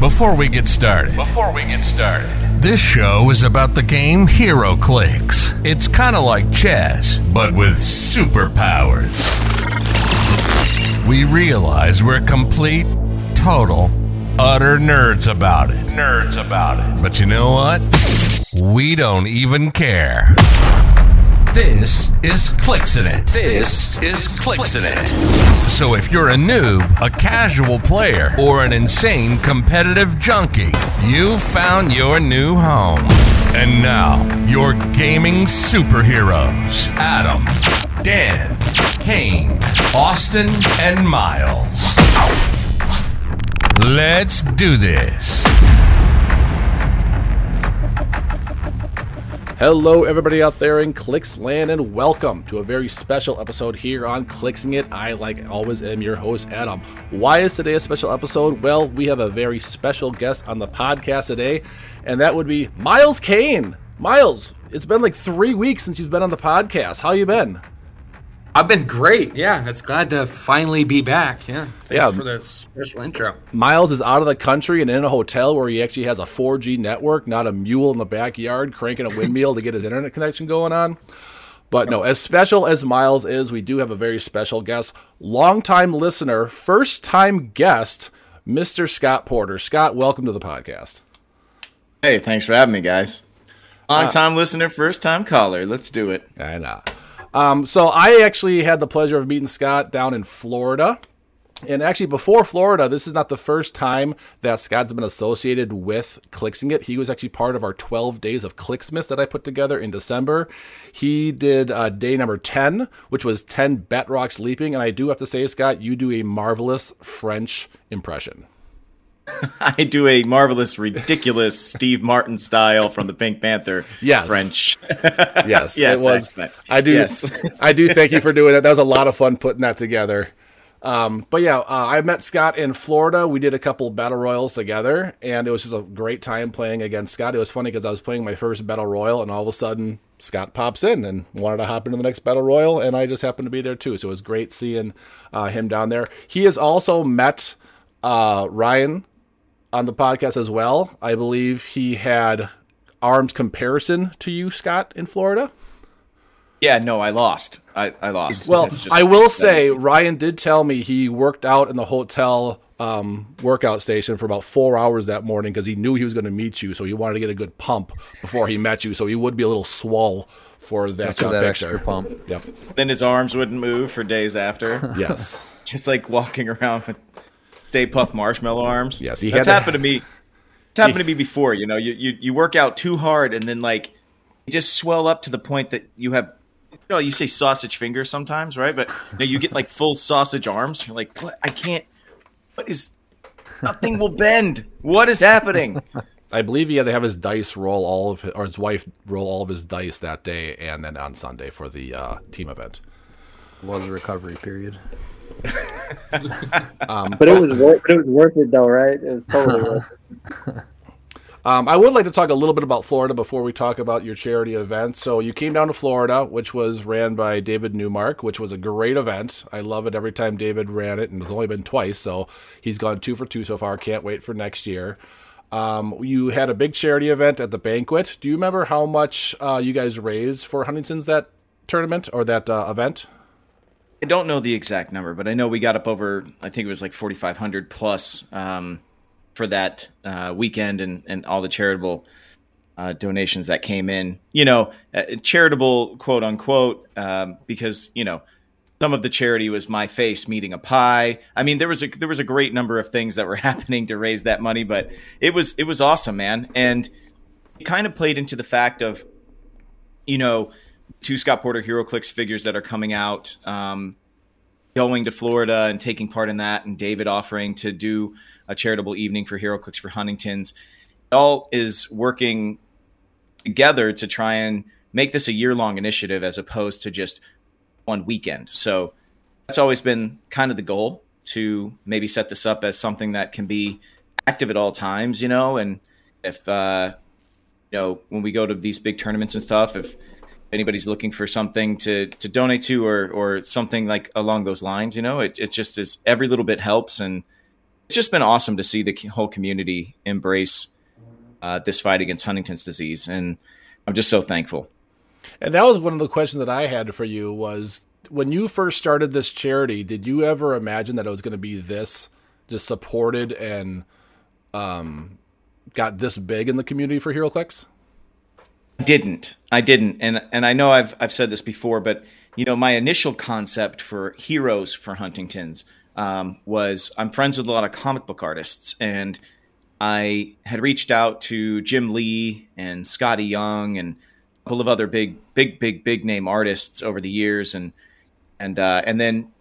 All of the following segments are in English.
Before we get started, Before we get started, this show is about the game HeroClix. It's kind of like chess, but with superpowers. We realize we're complete, total, utter nerds about it. nerds about it. But you know what? We don't even care. This is Clixin' It. This is Clixin' It. So if you're a noob, a casual player, or an insane competitive junkie, you found your new home. And now, your gaming superheroes Adam, Dan, Kane, Austin, and Miles. Let's do this. Hello, everybody out there in Clicks Land, and welcome to a very special episode here on Clixing It. I, like always, am your host, Adam. Why is today a special episode? Well, we have a very special guest on the podcast today, and that would be Miles Kane. Miles, it's been like three weeks since you've been on the podcast. How you been? I've been great. Yeah, it's glad to finally be back. Yeah, thanks Yeah. for the special intro. Miles is out of the country and in a hotel where he actually has a 4G network, not a mule in the backyard cranking a windmill to get his internet connection going on. But no, as special as Miles is, we do have a very special guest, longtime listener, first time guest, Mr. Scott Porter. Scott, welcome to the podcast. Hey, thanks for having me, guys. Long uh, time listener, first time caller. Let's do it. I know. Um, so I actually had the pleasure of meeting Scott down in Florida. And actually, before Florida, this is not the first time that Scott's been associated with Clixing It. He was actually part of our 12 days of Clixmas that I put together in December. He did uh, day number 10, which was 10 Bet Rocks Leaping. And I do have to say, Scott, you do a marvelous French impression. I do a marvelous, ridiculous Steve Martin style from the Pink Panther. Yes. French. Yes, Yes, it was. I do. Yes. I do thank you for doing that. That was a lot of fun putting that together. Um, but yeah, uh, I met Scott in Florida. We did a couple battle royals together, and it was just a great time playing against Scott. It was funny because I was playing my first battle royal, and all of a sudden Scott pops in and wanted to hop into the next battle royal, and I just happened to be there too. So it was great seeing uh, him down there. He has also met uh, Ryan on the podcast as well. I believe he had arms comparison to you, Scott, in Florida. yeah, no, I lost. I, I lost. Well, just- I will say is- Ryan did tell me he worked out in the hotel um, workout station for about four hours that morning because he knew he was going to meet you, so he wanted to get a good pump before he met you, so he would be a little swole for that, Just for that picture. extra pump. Yep. then his arms wouldn't move for days after. Yes. just like walking around with Stay Puft Marshmallow arms. Yes, he That's had to- happened to me. It's happened to me before. You know, you, you you work out too hard and then like you just swell up to the point that you have. You know, you say sausage fingers sometimes, right? But you, know, you get like full sausage arms. You're like, what? I can't. What is? Nothing will bend. What is happening? I believe he had to have his dice roll all of his, or his wife roll all of his dice that day and then on Sunday for the uh, team event. was a recovery period. But it was worth. But it was worth it though, right? It was totally worth it. Um, I would like to talk a little bit about Florida before we talk about your charity event. So you came down to Florida, which was ran by David Newmark, which was a great event. I love it every time David ran it, and it's only been twice, so he's gone two for two so far. Can't wait for next year. Um, you had a big charity event at the banquet. Do you remember how much uh, you guys raised for Huntington's that tournament or that uh, event? I don't know the exact number, but I know we got up over. I think it was like 4,500 plus um, for that uh, weekend and and all the charitable uh, donations that came in. You know, uh, charitable quote unquote, um, because you know some of the charity was my face meeting a pie. I mean, there was a there was a great number of things that were happening to raise that money, but it was it was awesome, man, and it kind of played into the fact of, you know, two Scott Porter HeroClix figures that are coming out. Um, going to Florida and taking part in that, and David offering to do a charitable evening for Hero Clicks for Huntington's. It all is working together to try and make this a year long initiative as opposed to just one weekend. So that's always been kind of the goal to maybe set this up as something that can be active at all times, you know, and if uh you know, when we go to these big tournaments and stuff, if anybody's looking for something to to donate to or or something like along those lines, you know, it it just is every little bit helps and it's just been awesome to see the whole community embrace uh, this fight against Huntington's disease, and I'm just so thankful. And that was one of the questions that I had for you was when you first started this charity, did you ever imagine that it was going to be this just supported and um, got this big in the community for HeroClix? I didn't. I didn't. And and I know I've I've said this before, but you know, my initial concept for heroes for Huntington's um, was I'm friends with a lot of comic book artists, and I had reached out to Jim Lee and Skottie Young and a couple of other big, big, big, big name artists over the years, and and uh, and then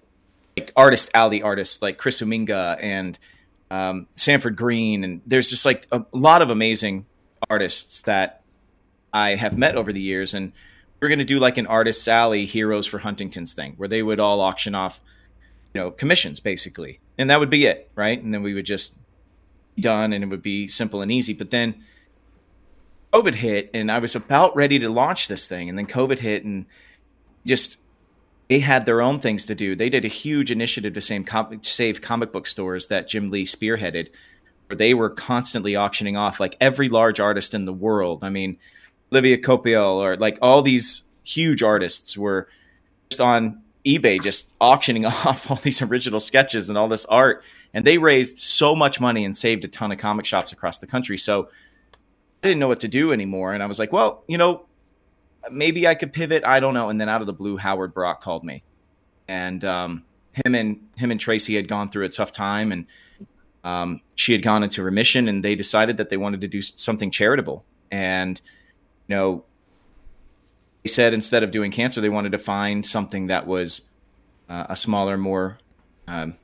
like artist alley artists like Chris Uminga and um, Sanford Greene, and there's just like a lot of amazing artists that I have met over the years, and we're going to do like an artist alley heroes for Huntington's thing, where they would all auction off, you know, commissions basically, and that would be it, right? And then we would just done, and it would be simple and easy. But then COVID hit, and I was about ready to launch this thing, and then COVID hit, and just they had their own things to do. They did a huge initiative to save comic book stores that Jim Lee spearheaded, where they were constantly auctioning off like every large artist in the world. I mean, Olivier Coipel or like all these huge artists were just on eBay, just auctioning off all these original sketches and all this art. And they raised so much money and saved a ton of comic shops across the country. So I didn't know what to do anymore. And I was like, well, you know, maybe I could pivot. I don't know. And then out of the blue, Howard Brock called me, and um, him and him and Tracy had gone through a tough time, and um, she had gone into remission, and they decided that they wanted to do something charitable. And you know, he said instead of doing cancer, they wanted to find something that was uh, a smaller, more um,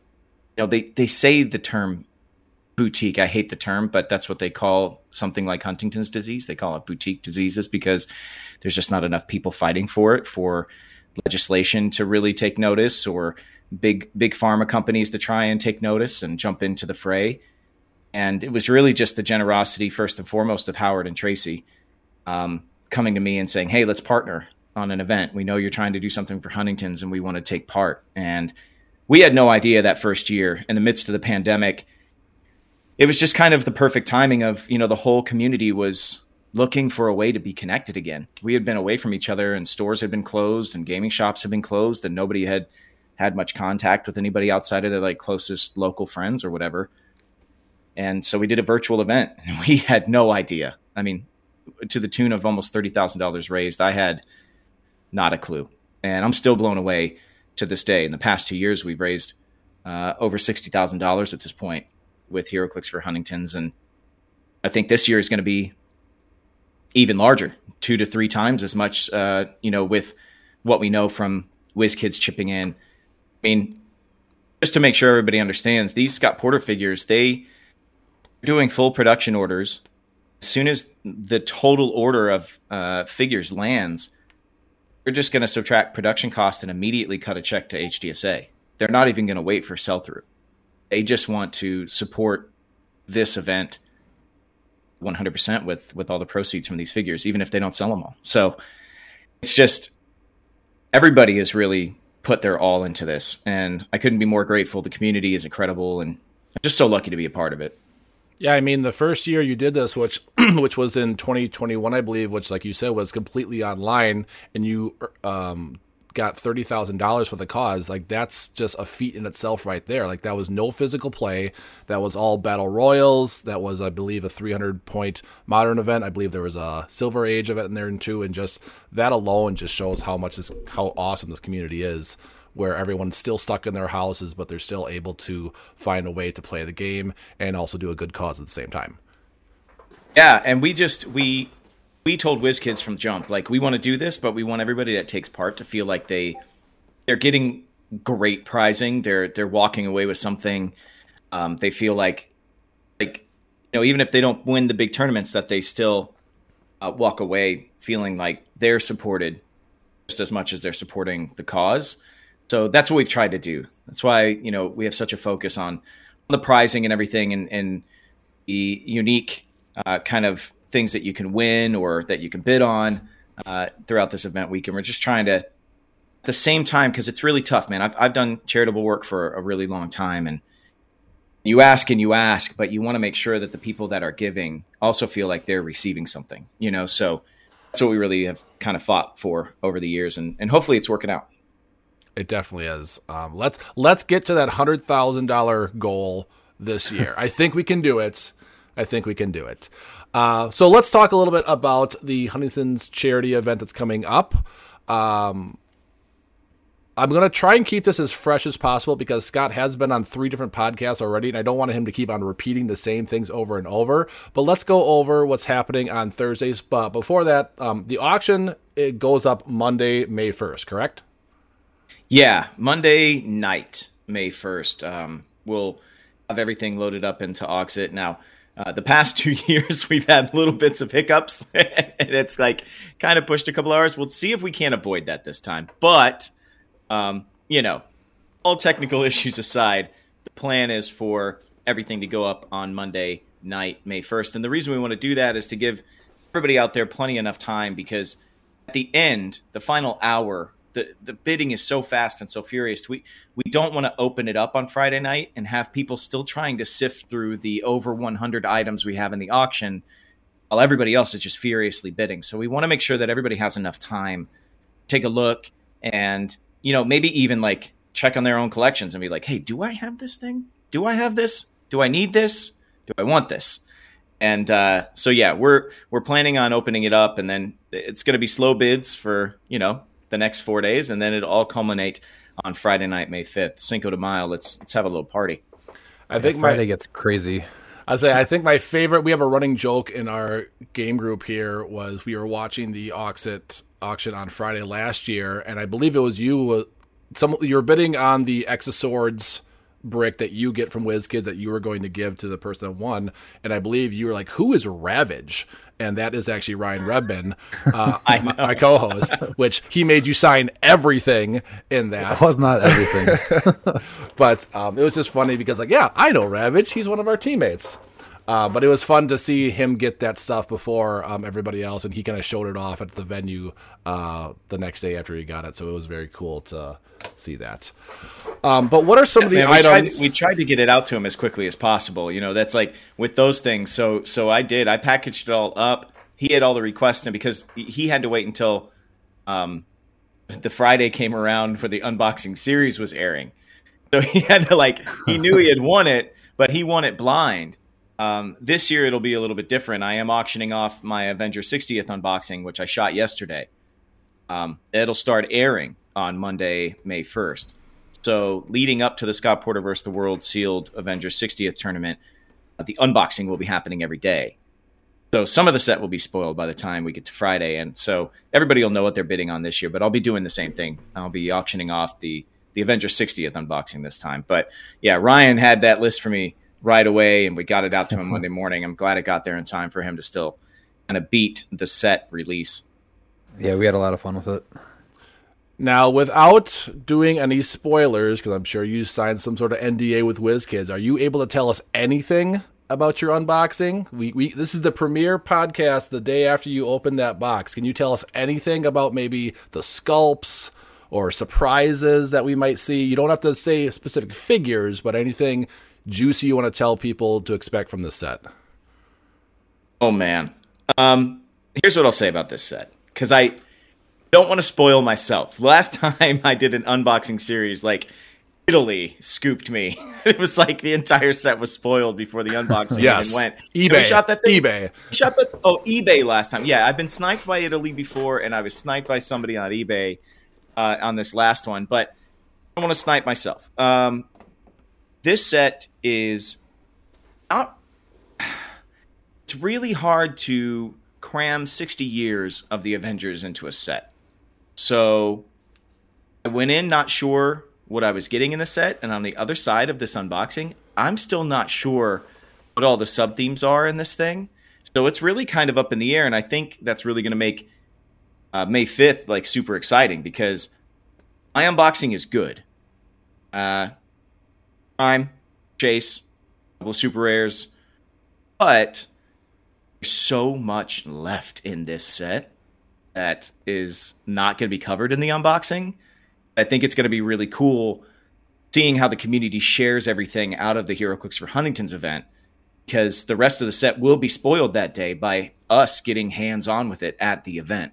you know, they they say the term boutique. I hate the term, but that's what they call something like Huntington's disease. They call it boutique diseases because there's just not enough people fighting for it for legislation to really take notice or big big pharma companies to try and take notice and jump into the fray. And it was really just the generosity, first and foremost, of Howard and Tracy um, coming to me and saying, "Hey, let's partner on an event. We know you're trying to do something for Huntington's, and we want to take part." And we had no idea that first year, in the midst of the pandemic, it was just kind of the perfect timing of you know the whole community was looking for a way to be connected again. We had been away from each other and stores had been closed and gaming shops had been closed and nobody had had much contact with anybody outside of their like closest local friends or whatever. And so we did a virtual event and we had no idea. I mean, to the tune of almost $30,000 raised, I had not a clue. And I'm still blown away to this day. In the past two years, we've raised uh, over $60,000 at this point with HeroClix for Huntington's. And I think this year is going to be even larger, two to three times as much. Uh, you know, with what we know from WizKids chipping in. I mean, just to make sure everybody understands, these Scott Porter figures they doing full production orders. As soon as the total order of uh, figures lands, they're just going to subtract production cost and immediately cut a check to HDSA. They're not even going to wait for sell through. They just want to support this event 100% with with all the proceeds from these figures even if they don't sell them all so it's just everybody has really put their all into this and i couldn't be more grateful the community is incredible and i'm just so lucky to be a part of it yeah, I mean the first year you did this, which which was in 2021, I believe, which, like you said, was completely online, and you um, got thirty thousand dollars for the cause, like that's just a feat in itself right there. Like that was no physical play. That was all battle royals. That was, I believe, a three hundred point modern event. I believe there was a silver age event in there too, and just that alone just shows how much this how awesome this community is. Where everyone's still stuck in their houses, but they're still able to find a way to play the game and also do a good cause at the same time. Yeah, and we just we we told WizKids from jump, like we want to do this, but we want everybody that takes part to feel like they they're getting great prizing. They're they're walking away with something. Um, they feel like like you know even if they don't win the big tournaments, that they still uh, walk away feeling like they're supported just as much as they're supporting the cause. So that's what we've tried to do. That's why you know we have such a focus on the prizing and everything, and, and the unique uh, kind of things that you can win or that you can bid on uh, throughout this event week. And we're just trying to, at the same time, because it's really tough, man. I've, I've done charitable work for a really long time. And You ask and you ask, but you want to make sure that the people that are giving also feel like they're receiving something, you know? So that's what we really have kind of fought for over the years, and, and hopefully it's working out. It definitely is. Um, let's let's get to that hundred thousand dollar goal this year. I think we can do it. I think we can do it. Uh, so let's talk a little bit about the Huntington's charity event that's coming up. Um, I'm going to try and keep this as fresh as possible because Scott has been on three different podcasts already, and I don't want him to keep on repeating the same things over and over. But let's go over what's happening on Thursdays. But before that, um, the auction it goes up Monday, May 1st, correct? Yeah, Monday night, May 1st. Um, we'll have everything loaded up into Auxxit. Now, uh, the past two years, we've had little bits of hiccups, and it's like kind of pushed a couple hours. We'll see if we can't avoid that this time. But, um, you know, all technical issues aside, the plan is for everything to go up on Monday night, May 1st. And the reason we want to do that is to give everybody out there plenty enough time because at the end, the final hour the the bidding is so fast and so furious. We we don't want to open it up on Friday night and have people still trying to sift through the over 100 items we have in the auction while everybody else is just furiously bidding. So we want to make sure that everybody has enough time to take a look and you know maybe even like check on their own collections and be like, "Hey, do I have this thing? Do I have this? Do I need this? Do I want this?" And uh, so yeah, we're we're planning on opening it up, and then it's going to be slow bids for you know the next four days, and then it'll all culminate on Friday night, May fifth, Cinco de Mayo. Let's let's have a little party. I think Friday my, gets crazy. I say I think my favorite. We have a running joke in our game group here. Was we were watching the Auxxit auction on Friday last year, and I believe it was you. uh, Some you were bidding on the X of Swords brick that you get from WizKids that you were going to give to the person that won, and I believe you were like, "Who is Ravage?" And that is actually Ryan Redbin, uh, my, my co-host, which he made you sign everything in that. It was not everything. but um, it was just funny because like yeah i know ravage he's one of our teammates uh, but it was fun to see him get that stuff before um, everybody else and he kind of showed it off at the venue uh, the next day after he got it so it was very cool to see that um, but what are some of the Man, we, items tried, we tried to get it out to him as quickly as possible. You know, that's like with those things. So so I did. I packaged it all up. He had all the requests, and because he had to wait until um, the Friday came around for the unboxing series was airing, so he had to like he knew he had won it, but he won it blind. Um, this year it'll be a little bit different. I am auctioning off my Avenger 60th unboxing, which I shot yesterday. Um, it'll start airing on Monday, May 1st. So, leading up to the Scott Porter vs. the World sealed Avengers 60th tournament, uh, the unboxing will be happening every day. So, some of the set will be spoiled by the time we get to Friday. And so, everybody will know what they're bidding on this year, but I'll be doing the same thing. I'll be auctioning off the, the Avengers 60th unboxing this time. But yeah, Ryan had that list for me right away, and we got it out to him Monday morning. I'm glad it got there in time for him to still kind of beat the set release. yeah, we had a lot of fun with it. now without doing any spoilers because i'm sure you signed some sort of nda with WizKids, are you able to tell us anything about your unboxing we, we this is the premiere podcast the day after you open that box can you tell us anything about maybe the sculpts or surprises that we might see you don't have to say specific figures but anything juicy you want to tell people to expect from this set Oh man. Um, here's what I'll say about this set because I don't want to spoil myself. Last time I did an unboxing series, like Italy scooped me. it was like the entire set was spoiled before the unboxing yes even went. ebay And we shot that thing. ebay Shot the oh eBay last time. Yeah, I've been sniped by Italy before, and I was sniped by somebody on eBay uh, on this last one, but I don't want to snipe myself. Um, this set is not it's really hard to cram 60 years of the Avengers into a set. So I went in not sure what I was getting in the set, and on the other side of this unboxing, I'm still not sure what all the sub themes are in this thing. So it's really kind of up in the air, and I think that's really going to make uh, May 5th like super exciting because my unboxing is good. Uh, Prime, Chase, couple super rares, but there's so much left in this set that is not going to be covered in the unboxing. I think it's going to be really cool seeing how the community shares everything out of the HeroClix for Huntington's event because the rest of the set will be spoiled that day by us getting hands on with it at the event.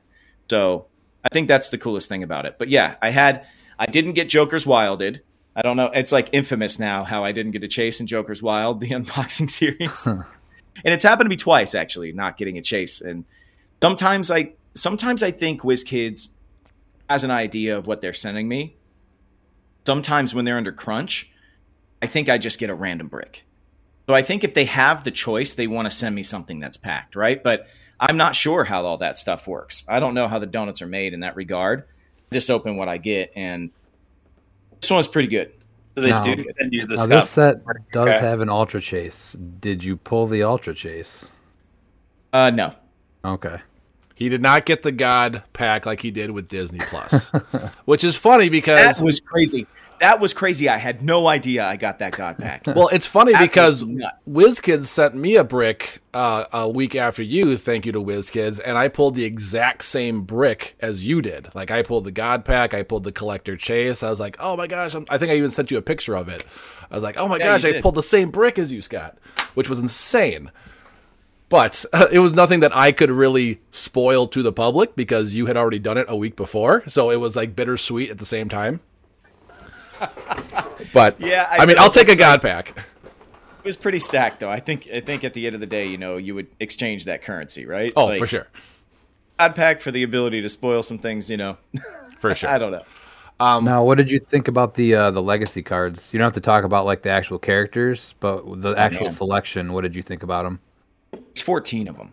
So I think that's the coolest thing about it. But yeah, I had I didn't get Joker's Wilded. I don't know. It's like infamous now how I didn't get a chase in Joker's Wild, the unboxing series. and it's happened to me twice actually, not getting a chase. And sometimes I sometimes I think WizKids has an idea of what they're sending me. Sometimes when they're under crunch, I think I just get a random brick. So I think if they have the choice, they want to send me something that's packed, right? But I'm not sure how all that stuff works. I don't know how the donuts are made in that regard. I just open what I get, and this one was pretty good. So they Now- do send you the Now this set does Okay. have an ultra chase. Did you pull the ultra chase? Uh, no, Okay. He did not get the God pack like he did with Disney Plus, which is funny because that was crazy. That was crazy. I had no idea I got that God pack. well, it's funny That because. WizKids sent me a brick uh, a week after you. Thank you to WizKids, and I pulled the exact same brick as you did. Like I pulled the God pack, I pulled the Collector Chase. I was like, oh my gosh! I'm, I think I even sent you a picture of it. I was like, oh my Yeah, gosh! I pulled the same brick as you, Scott, which was insane. But uh, it was nothing that I could really spoil to the public because you had already done it a week before. So it was like bittersweet at the same time. But Yeah, I I, mean, I'll take a it's like- God pack. It was pretty stacked, though. I think. I think at the end of the day, you know, you would exchange that currency, right? Oh, Like, for sure, God pack for the ability to spoil some things. You know, for sure. I don't know. now, what did you think about the uh, the legacy cards? You don't have to talk about like the actual characters, but the actual man. selection. What did you think about them? There's 14 of them,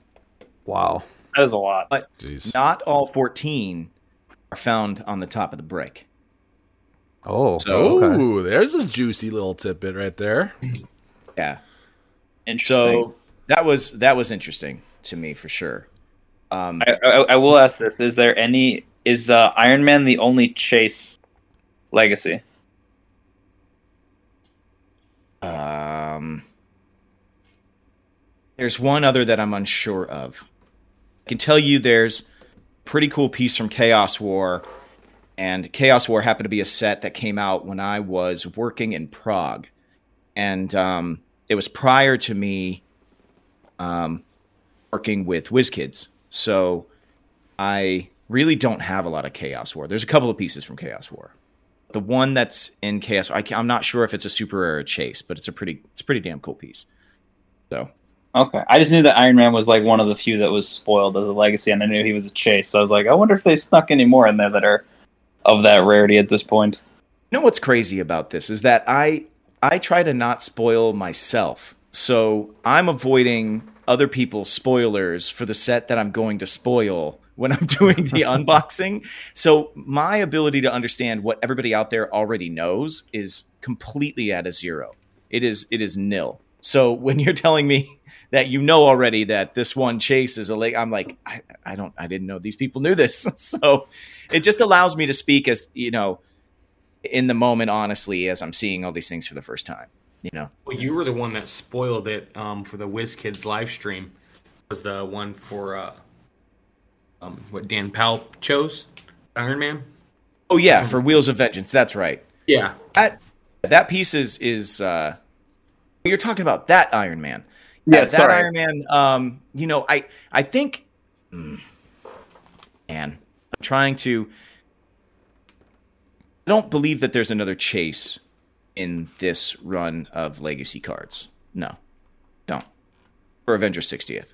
Wow. that is a lot. but Jeez. not all 14 are found on the top of the brick. Oh. So- okay. Ooh, there's this juicy little tidbit right there. Yeah. Interesting. So that was that was interesting to me for sure. Um, I, I, I will ask this: Is there any? Is uh, Iron Man the only chase legacy? Um, there's one other that I'm unsure of. I can tell you there's pretty cool piece from Chaos War, and Chaos War happened to be a set that came out when I was working in Prague, and um, it was prior to me um, working with WizKids. So I really don't have a lot of Chaos War. There's a couple of pieces from Chaos War the one that's in chaos I am not sure if it's a super rare chase but it's a pretty it's a pretty damn cool piece so Okay, I just knew that Iron Man was like one of the few that was spoiled as a legacy, and I knew he was a chase. So I was like, I wonder if they snuck any more in there that are of that rarity at this point. you know what's crazy about this is that i i try to not spoil myself. So i'm avoiding other people's spoilers for the set that i'm going to spoil when i'm doing the unboxing. So my ability to understand what everybody out there already knows is completely at a zero. It is it is nil. So when you're telling me that you know already that this one chase is a lake i'm like I, I don't i didn't know these people knew this so it just allows me to speak as you know in the moment honestly as i'm seeing all these things for the first time you know Well, you were the one that spoiled it um, for the WizKids live stream. Was the one for uh, um, what Dan Powell chose? Iron Man. oh yeah for wheels of vengeance that's right Yeah. that that piece is is uh you're talking about that iron man Yeah, that iron man um you know i i think mm, man i'm trying to i don't believe that there's another chase in this run of legacy cards no don't for avengers 60th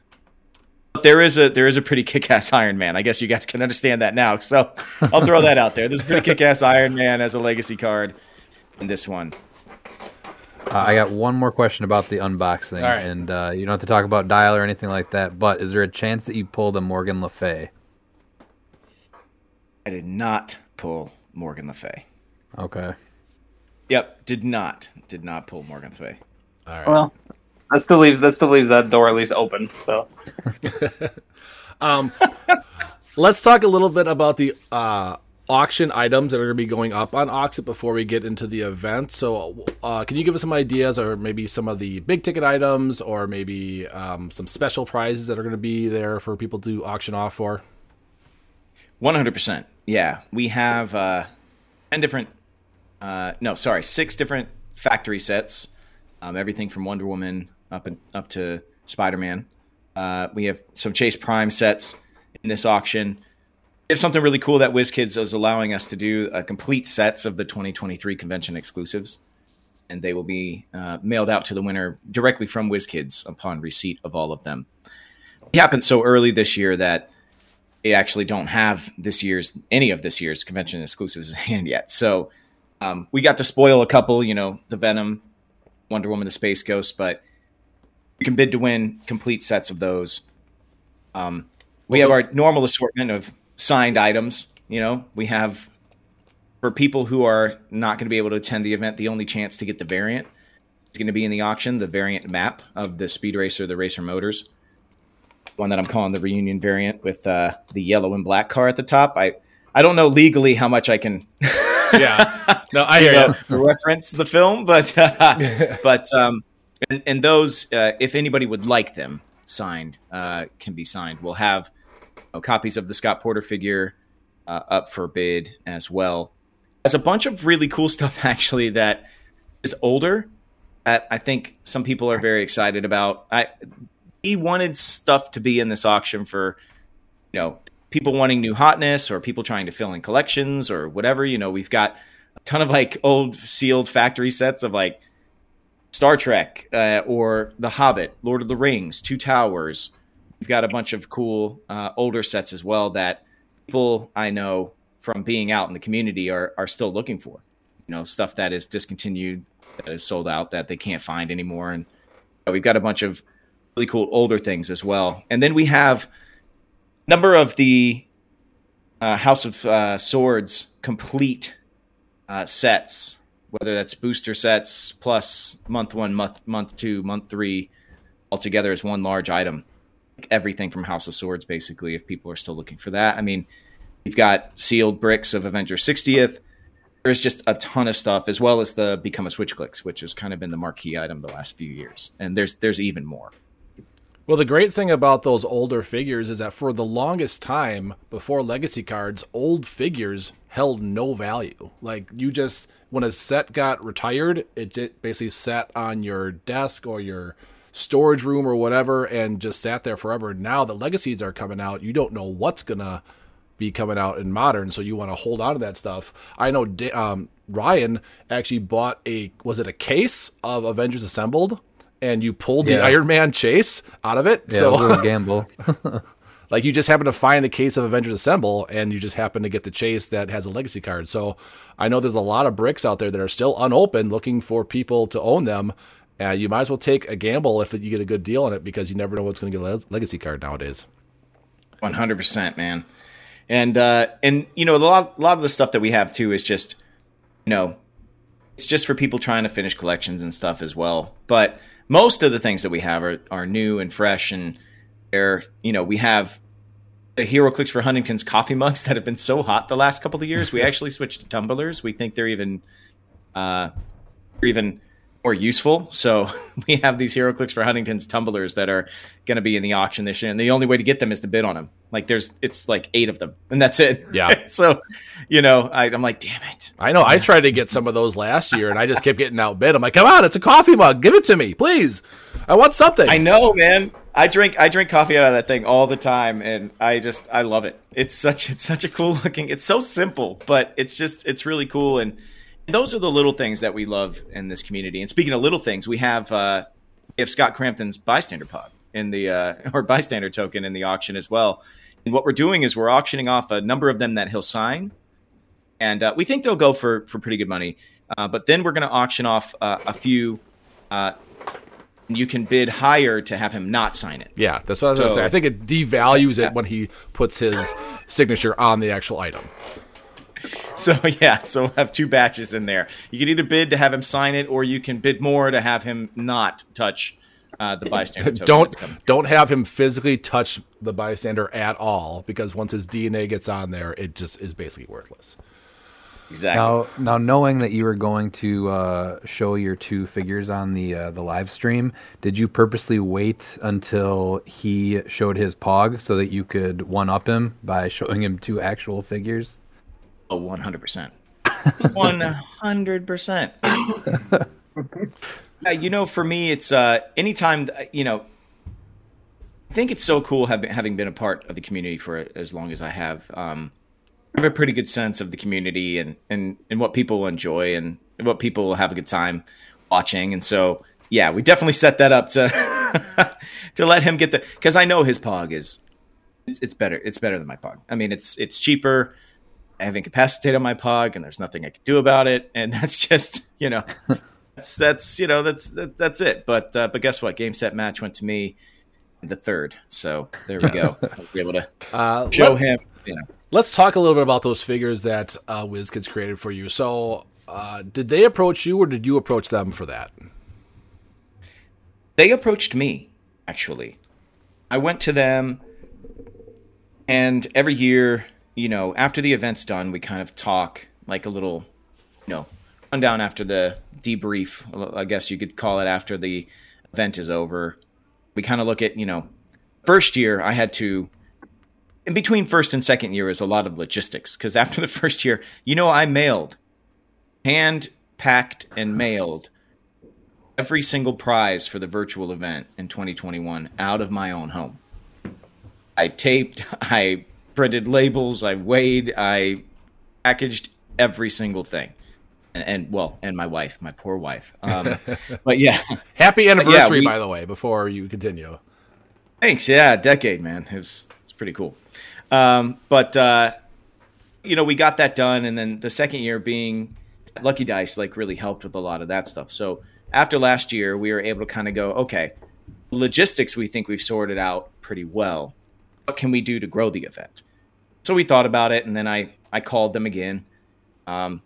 but there is a there is a pretty kick-ass Iron Man. I guess you guys can understand that now. So I'll throw that out there. There's a pretty kick-ass Iron Man as a legacy card in this one. Uh, I got one more question about the unboxing, All right. and uh, you don't have to talk about dial or anything like that. But is there a chance that you pulled a Morgan Le Fay? I did not pull Morgan Le Fay. Okay. Yep, did not. Did not pull Morgan Le Fay. All right. Well, that still leaves that still leaves that door at least open. So Um, let's talk a little bit about the uh, auction items that are going to be going up on Auxxit before we get into the event. So, uh, can you give us some ideas, or maybe some of the big ticket items, or maybe um, some special prizes that are going to be there for people to auction off for? One hundred percent. Yeah, we have uh, ten different uh, no, sorry, six different factory sets. Um, everything from Wonder Woman up and up to Spider Man. Uh, we have some Chase Prime sets in this auction. Have something really cool that WizKids is allowing us to do: uh, complete sets of the 2023 convention exclusives, and they will be uh, mailed out to the winner directly from WizKids upon receipt of all of them. It happened so early this year that they actually don't have this year's any of this year's convention exclusives in hand yet. So um, we got to spoil a couple, you know, the Venom, Wonder Woman, the Space Ghost, but you can bid to win complete sets of those. Um, we have our normal assortment of signed items. You know, we have for people who are not going to be able to attend the event, the only chance to get the variant is going to be in the auction, the variant map of the Speed Racer, the Racer Motors one that I'm calling the reunion variant with uh, the yellow and black car at the top. I I don't know legally how much I can Yeah. No, I you know, reference the film, but uh, but um, and, and those, uh, if anybody would like them signed, uh, can be signed. We'll have copies of the Scott Porter figure uh, up for bid as well. There's a bunch of really cool stuff actually that is older that I think some people are very excited about. I he wanted stuff to be in this auction for you know people wanting new hotness or people trying to fill in collections or whatever you know we've got a ton of like old sealed factory sets of like star trek uh, or the hobbit lord of the rings two towers we've got a bunch of cool uh, older sets as well that people i know from being out in the community are, are still looking for you know stuff that is discontinued that is sold out that they can't find anymore and we've got a bunch of really cool older things as well. And then we have a number of the uh, X of uh, Swords complete uh, sets, whether that's booster sets plus month one, month month two, month three, all together as one large item. Everything from X of Swords, basically, if people are still looking for that. I mean, we've got sealed bricks of Avengers 60th. There's just a ton of stuff, as well as the Become a Switch Clicks, which has kind of been the marquee item the last few years. And there's there's even more. Well, the great thing about those older figures is that for the longest time before legacy cards, old figures held no value. Like you just when a set got retired, it basically sat on your desk or your storage room or whatever and just sat there forever. Now the legacies are coming out, you don't know what's gonna be coming out in modern, so you want to hold on to that stuff. I know um, Ryan actually bought a was it a case of Avengers Assembled, and you pulled the Iron Man chase out of it. Yeah, so it was a little gamble. like you just happen to find a case of Avengers Assemble, and you just happen to get the chase that has a legacy card. So I know there's a lot of bricks out there that are still unopened, looking for people to own them. Uh, you might as well take a gamble if you get a good deal on it because you never know what's going to get a legacy card nowadays. One hundred percent, man. And uh, and you know a lot a lot of the stuff that we have too is just you know it's just for people trying to finish collections and stuff as well. But most of the things that we have are are new and fresh, and they're you know we have the HeroClix for Huntington's coffee mugs that have been so hot the last couple of years. We actually switched to tumblers. We think they're even uh, even more useful. So we have these HeroClix for Huntington's tumblers that are going to be in the auction this year, and the only way to get them is to bid on them. Like there's, it's like eight of them, and that's it. Yeah. so, you know, I, I'm like, damn it. I know I tried to get some of those last year, and I just kept getting outbid. I'm like, come on, it's a coffee mug, give it to me, please. I want something. I know, man. I drink, I drink coffee out of that thing all the time, and I just, I love it. It's such, it's such a cool looking. It's so simple, but it's just, it's really cool, and those are the little things that we love in this community. And speaking of little things, we have, uh, have Scott Crampton's bystander pod in the uh, or bystander token in the auction as well. And what we're doing is we're auctioning off a number of them that he'll sign, and uh, we think they'll go for for pretty good money. Uh, but then we're going to auction off uh, a few. Uh, you can bid higher to have him not sign it. yeah, that's what I was going to say. I think it devalues it when he puts his signature on the actual item. So yeah, so we'll have two batches in there. You can either bid to have him sign it, or you can bid more to have him not touch uh, the bystander token. don't don't have him physically touch the bystander at all because once his DNA gets on there, it just is basically worthless. exactly. Now, now knowing that you were going to uh, show your two figures on the uh, the live stream, did you purposely wait until he showed his pog so that you could one up him by showing him two actual figures? Oh, one hundred percent. One hundred percent. You know, for me, it's uh, anytime you know. I think it's so cool having having been a part of the community for as long as I have. Um, I have a pretty good sense of the community and and and what people enjoy and what people have a good time watching. And so, yeah, we definitely set that up to to let him get the because I know his pog is it's, it's better. It's better than my pog. I mean, it's it's cheaper. I have incapacitated my pog, and there's nothing I can do about it. And that's just you know, that's that's you know that's that, that's it. But uh, but guess what? Game set match went to me the third. So there we go. I'll be able to Uh, show let- him. You know, Let's talk a little bit about those figures that uh, WizKids created for you. So, uh, did they approach you, or did you approach them for that? they approached me actually. I went to them, and every year, you know, after the event's done, we kind of talk like a little, you know, rundown after the debrief. I guess you could call it after the event is over. We kind of look at, you know, first year I had to. In between first and second year is a lot of logistics because after the first year, you know, I mailed, hand packed and mailed every single prize for the virtual event in 2021 out of my own home. I taped, I printed labels, I weighed, I packaged every single thing. And, and well, and my wife, my poor wife. Um, but yeah, Happy anniversary, we- by the way, before you continue. Thanks. Yeah, decade, man. It was it's pretty cool. Um, but uh, you know, we got that done, and then the second year being Lucky Dice like really helped with a lot of that stuff. So after last year, we were able to kind of go, okay, logistics we think we've sorted out pretty well. What can we do to grow the event? So we thought about it, and then I I called them again. Um,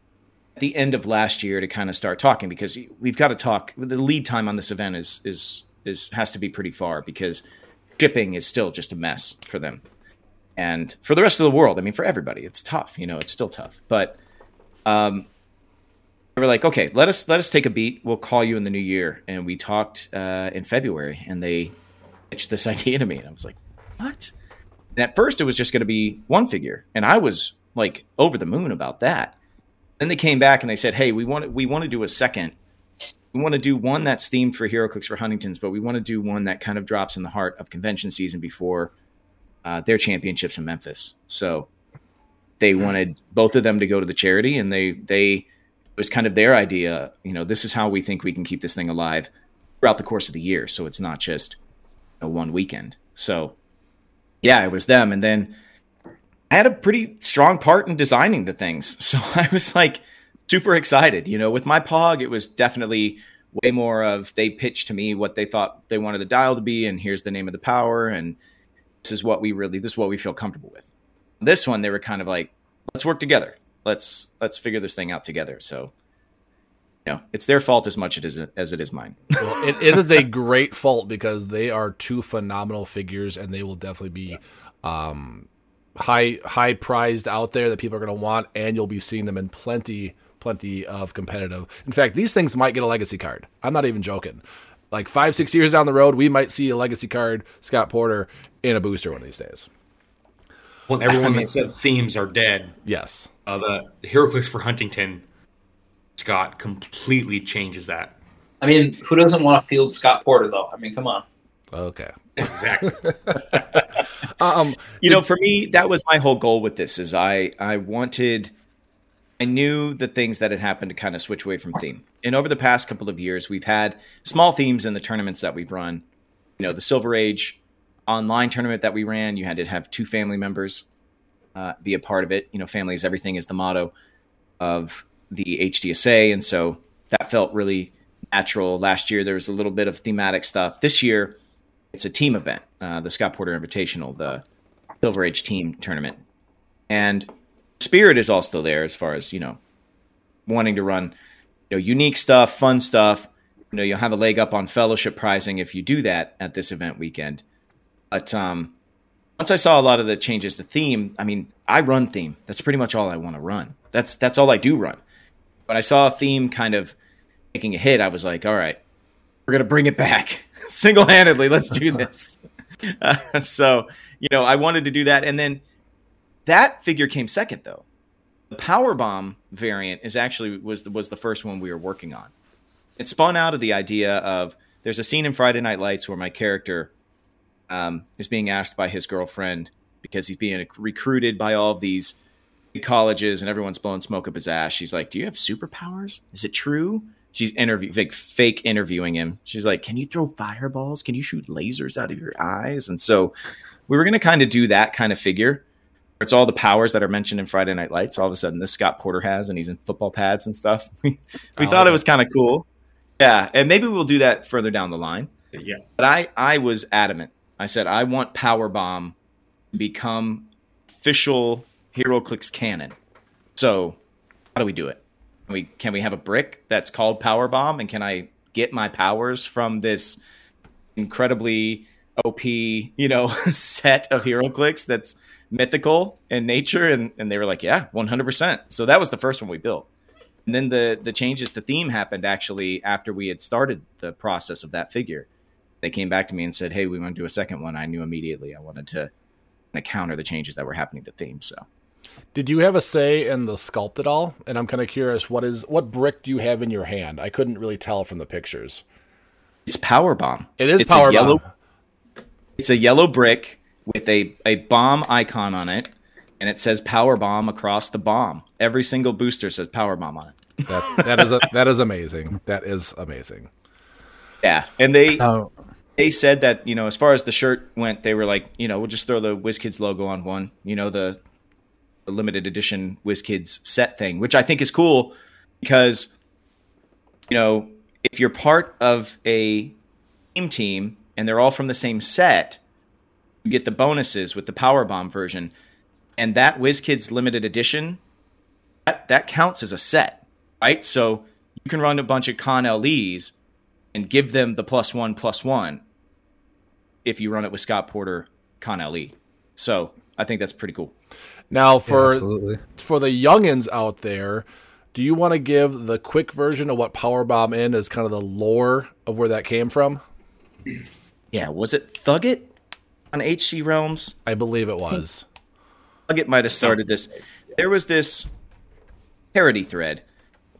at the end of last year to kind of start talking because we've got to talk. The lead time on this event is is is has to be pretty far because shipping is still just a mess for them. And for the rest of the world, I mean, for everybody, it's tough. You know, it's still tough. But um, they were like, okay, let us let us take a beat. We'll call you in the new year. And we talked uh, in February, and they pitched this idea to me, and I was like, what? And at first, it was just going to be one figure, and I was like over the moon about that. Then they came back and they said, hey, we want we want to do a second we want to do one that's themed for HeroClix for Huntingtons, but we want to do one that kind of drops in the heart of convention season before uh, their championships in Memphis. So they wanted both of them to go to the charity, and they they it was kind of their idea. You know, this is how we think we can keep this thing alive throughout the course of the year, so it's not just a one weekend. So yeah, it was them, and then I had a pretty strong part in designing the things, so I was like super excited. You know, with my pog, it was definitely way more of they pitched to me what they thought they wanted the dial to be, and here's the name of the power, and this is what we really this is what we feel comfortable with. This one, they were kind of like, let's work together. Let's let's figure this thing out together. So, know, it's their fault as much as it is, as it is mine. Well, it, it is a great fault because they are two phenomenal figures, and they will definitely be um, high high prized out there that people are going to want, and you'll be seeing them in plenty plenty of competitive. In fact, these things might get a legacy card. I'm not even joking. Like five six years down the road, we might see a legacy card Scott Porter in a booster one of these days. Well, everyone that said themes are dead. Yes. Uh, the HeroClix for Huntington, Scott completely changes that. I mean, who doesn't want to field Scott Porter though? I mean, come on. Okay. Exactly. Um, you know for me that was my whole goal with this is i i wanted i knew the things that had happened to kind of switch away from theme and over the past couple of years we've had small themes in the tournaments that we've run you know the silver age online tournament that we ran you had to have two family members uh, be a part of it you know family is everything is the motto of the hdsa and so that felt really natural last year there was a little bit of thematic stuff this year it's a team event, uh, the Scott Porter Invitational, the Silver Age team tournament, and spirit is also there as far as you know, wanting to run, you know, unique stuff, fun stuff. You know, you'll have a leg up on fellowship prizing if you do that at this event weekend. But um, once I saw a lot of the changes to theme, I mean, I run theme. That's pretty much all I want to run. That's that's all I do run. When I saw a theme kind of taking a hit, I was like, all right, we're gonna bring it back single handedly. Let's do this. Uh, so you know, I wanted to do that, and then that figure came second though. The Power Bomb variant is actually was the, was the first one we were working on. It spun out of the idea of there's a scene in Friday Night Lights where my character um, is being asked by his girlfriend because he's being recruited by all of these colleges and everyone's blowing smoke up his ass. She's like, "Do you have superpowers? Is it true?" She's interview like fake interviewing him. She's like, "Can you throw fireballs? Can you shoot lasers out of your eyes?" And so we were going to kind of do that kind of figure. It's all the powers that are mentioned in Friday Night Lights. All of a sudden, this Scott Porter has, and he's in football pads and stuff. we I thought it was kind of cool. Yeah, and maybe we'll do that further down the line. Yeah. But I, I was adamant. I said I want Power Bomb become official HeroClix canon. So how do we do it? Can we can we have a brick that's called Power Bomb, and can I get my powers from this incredibly OP, you know, set of HeroClix that's mythical in nature? And and they were like, yeah, one hundred percent. So that was the first one we built. And then the the changes to theme happened actually after we had started the process of that figure. They came back to me and said, "Hey, we want to do a second one." I knew immediately I wanted to kind counter the changes that were happening to theme. So Did you have a say in the sculpt at all? And I'm kind of curious, what is what brick do you have in your hand? I couldn't really tell from the pictures. it's Power Bomb. It is It's a power yellow- bomb. It's a yellow brick with a, a bomb icon on it, and it says Power Bomb across the bomb. Every single booster says Power Bomb on it. That that is a, that is amazing. That is amazing. Yeah, and they Oh, they said that you know as far as the shirt went, they were like, you know, we'll just throw the WizKids logo on one. You know, the, the limited edition WizKids set thing, which I think is cool because you know if you're part of a team team and they're all from the same set, you get the bonuses with the Power Bomb version, and that WizKids limited edition that that counts as a set, right? So you can run a bunch of Con LEs and give them the plus one plus one if you run it with Scott Porter Con LE. So I think that's pretty cool. Now for absolutely. for the youngins out there, do you want to give the quick version of what Power Bomb in is kind of the lore of where that came from? Yeah, was it Thugget on HC Realms? I believe it was. Thugget might have started this. There was this parody thread.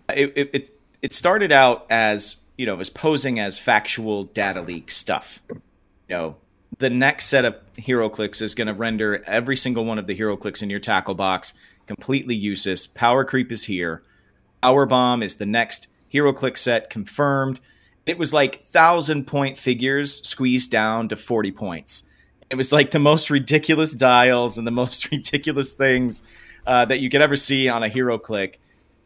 It, it, it, it started out as, you know, it was posing as factual data leak stuff. You know, the next set of HeroClix is going to render every single one of the HeroClix in your tackle box completely useless. Power creep is here. Power bomb is the next hero click set confirmed. It was like thousand point figures squeezed down to 40 points. It was like the most ridiculous dials and the most ridiculous things uh, that you could ever see on a hero click.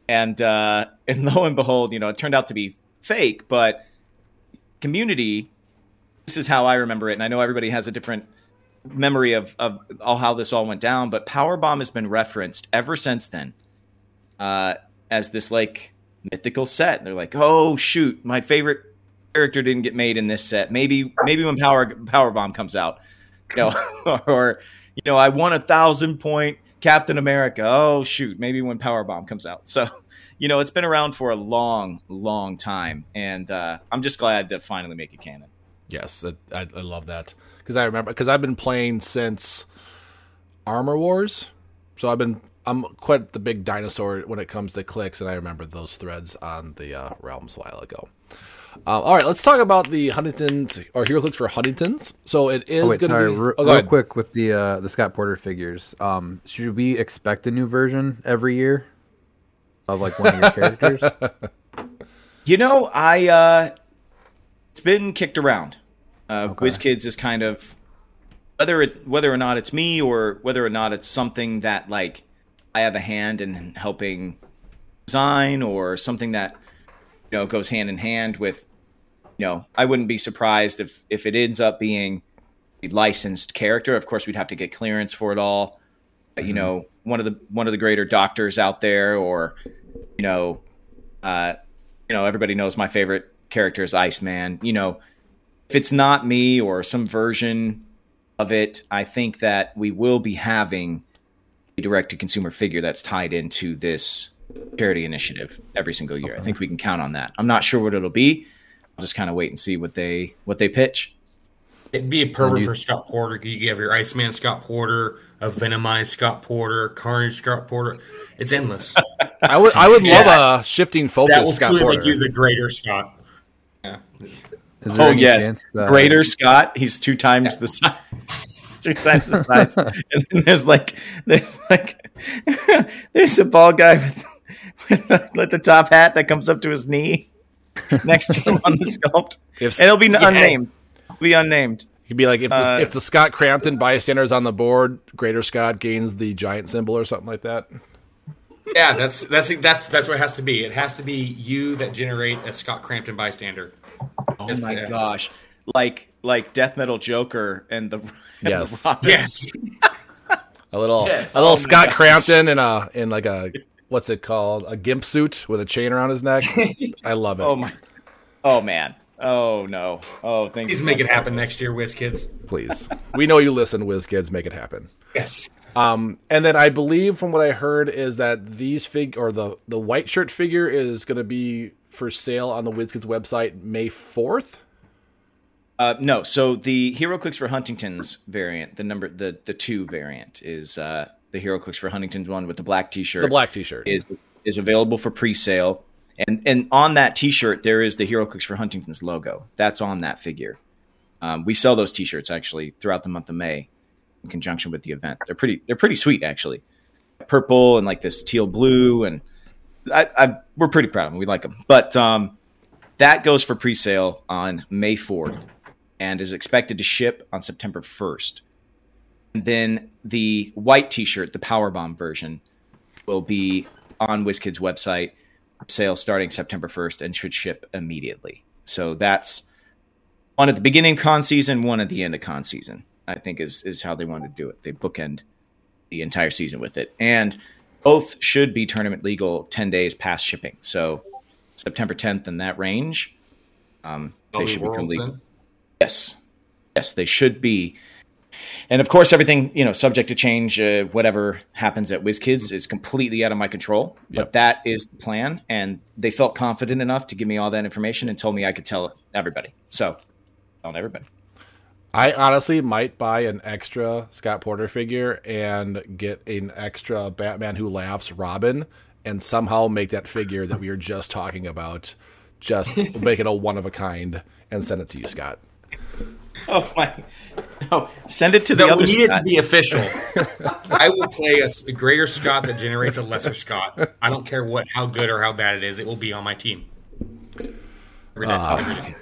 And uh, and lo and behold, you know, it turned out to be fake, but community. This is how I remember it, and I know everybody has a different memory of of all how this all went down. But Powerbomb has been referenced ever since then uh, as this like mythical set. They're like, oh shoot, my favorite character didn't get made in this set. Maybe maybe when Power Powerbomb comes out, you know, or you know, I won a thousand point Captain America. Oh shoot, maybe when Powerbomb comes out. So, you know, it's been around for a long, long time, and uh, I'm just glad to finally make it canon. Yes, I, I, I love that because I remember because I've been playing since Armor Wars, so I've been I'm quite the big dinosaur when it comes to clicks, and I remember those threads on the uh, realms a while ago. Uh, all right, let's talk about the Huntingtons or HeroClix for Huntingtons. So it is Oh, going to be re- oh, go real quick with the uh, the Scott Porter figures. Um, should we expect a new version every year of like one of your characters? You know, I uh it's been kicked around. Uh Okay. WizKids is kind of whether it whether or not it's me or whether or not it's something that like I have a hand in helping design or something that you know goes hand in hand with you know, I wouldn't be surprised if if it ends up being a licensed character. Of course, we'd have to get clearance for it all. But, You know, one of the one of the greater doctors out there, or you know, uh, you know, everybody knows my favorite character is Iceman. You know, if it's not me or some version of it, I think that we will be having a direct to consumer figure that's tied into this charity initiative every single year. I think we can count on that. I'm not sure what it'll be. I'll just kind of wait and see what they what they pitch. It'd be a perfect for Scott Porter. You have your Iceman Scott Porter, a Venomized Scott Porter, Carnage Scott Porter. It's endless. I would I would love a shifting that focus will Scott truly Porter. make you the greater Scott. Yeah. Is Oh yes, chance, uh, Greater Scott. He's two times the size. Two times the size. and then there's like there's like there's a bald guy with, with like the top hat that comes up to his knee next to him on the sculpt, If- and it'll be Yes. unnamed. It'll be unnamed. He'd be like if the, Uh, if the Scott Crampton bystander is on the board, Greater Scott gains the giant symbol or something like that. Yeah, that's that's that's that's what it has to be. It has to be you that generate a Scott Crampton bystander. Oh Yes, my yeah. gosh, like like Death Metal Joker and the and Yes. Robin. Yes. A little Yes. a little Oh Scott. Crampton in a in like a what's it called a gimp suit with a chain around his neck. I love it. Oh my. Oh man. Oh no. Oh, thanks. Please make it happen next year, WizKids. Please, we know you listen, WizKids. Make it happen. Yes. Um, and then I believe from what I heard is that these fig or the the white shirt figure is going to be for sale on the WizKids website May fourth. Uh, no, so the HeroClix for Huntington's variant, the number the the two variant is uh, the HeroClix for Huntington's one with the black T-shirt. The black T-shirt. is is available for pre-sale, and and on that T-shirt there is the HeroClix for Huntington's logo. That's on that figure. Um, we sell those T-shirts actually throughout the month of May in conjunction with the event. They're pretty they're pretty sweet actually, purple and like this teal blue, and I, I we're pretty proud of them. We like them, but um, that goes for pre-sale on May fourth and is expected to ship on September 1st. And then the white t-shirt, the Power Bomb version, will be on WizKids website sale starting September 1st and should ship immediately. So that's one at the beginning of con season, one at the end of con season. I think is is how they want to do it. They bookend the entire season with it. And both should be tournament legal 10 days past shipping. So September 10th in that range. Um, they should become legal. then? Yes, yes, they should be. And of course, everything you know, subject to change. Uh, whatever happens at WizKids is completely out of my control. But that is the plan, and they felt confident enough to give me all that information and told me I could tell everybody. So, telling everybody. I honestly might buy an extra Scott Porter figure and get an extra Batman Who Laughs Robin and somehow make that figure that we were just talking about, just make it a one of a kind and send it to you, Scott. Oh my! No, send it to the No, other. we need it to be official. I will play a greater Scott that generates a lesser Scott. I don't care what, how good or how bad it is. It will be on my team. Every day, ah. every day.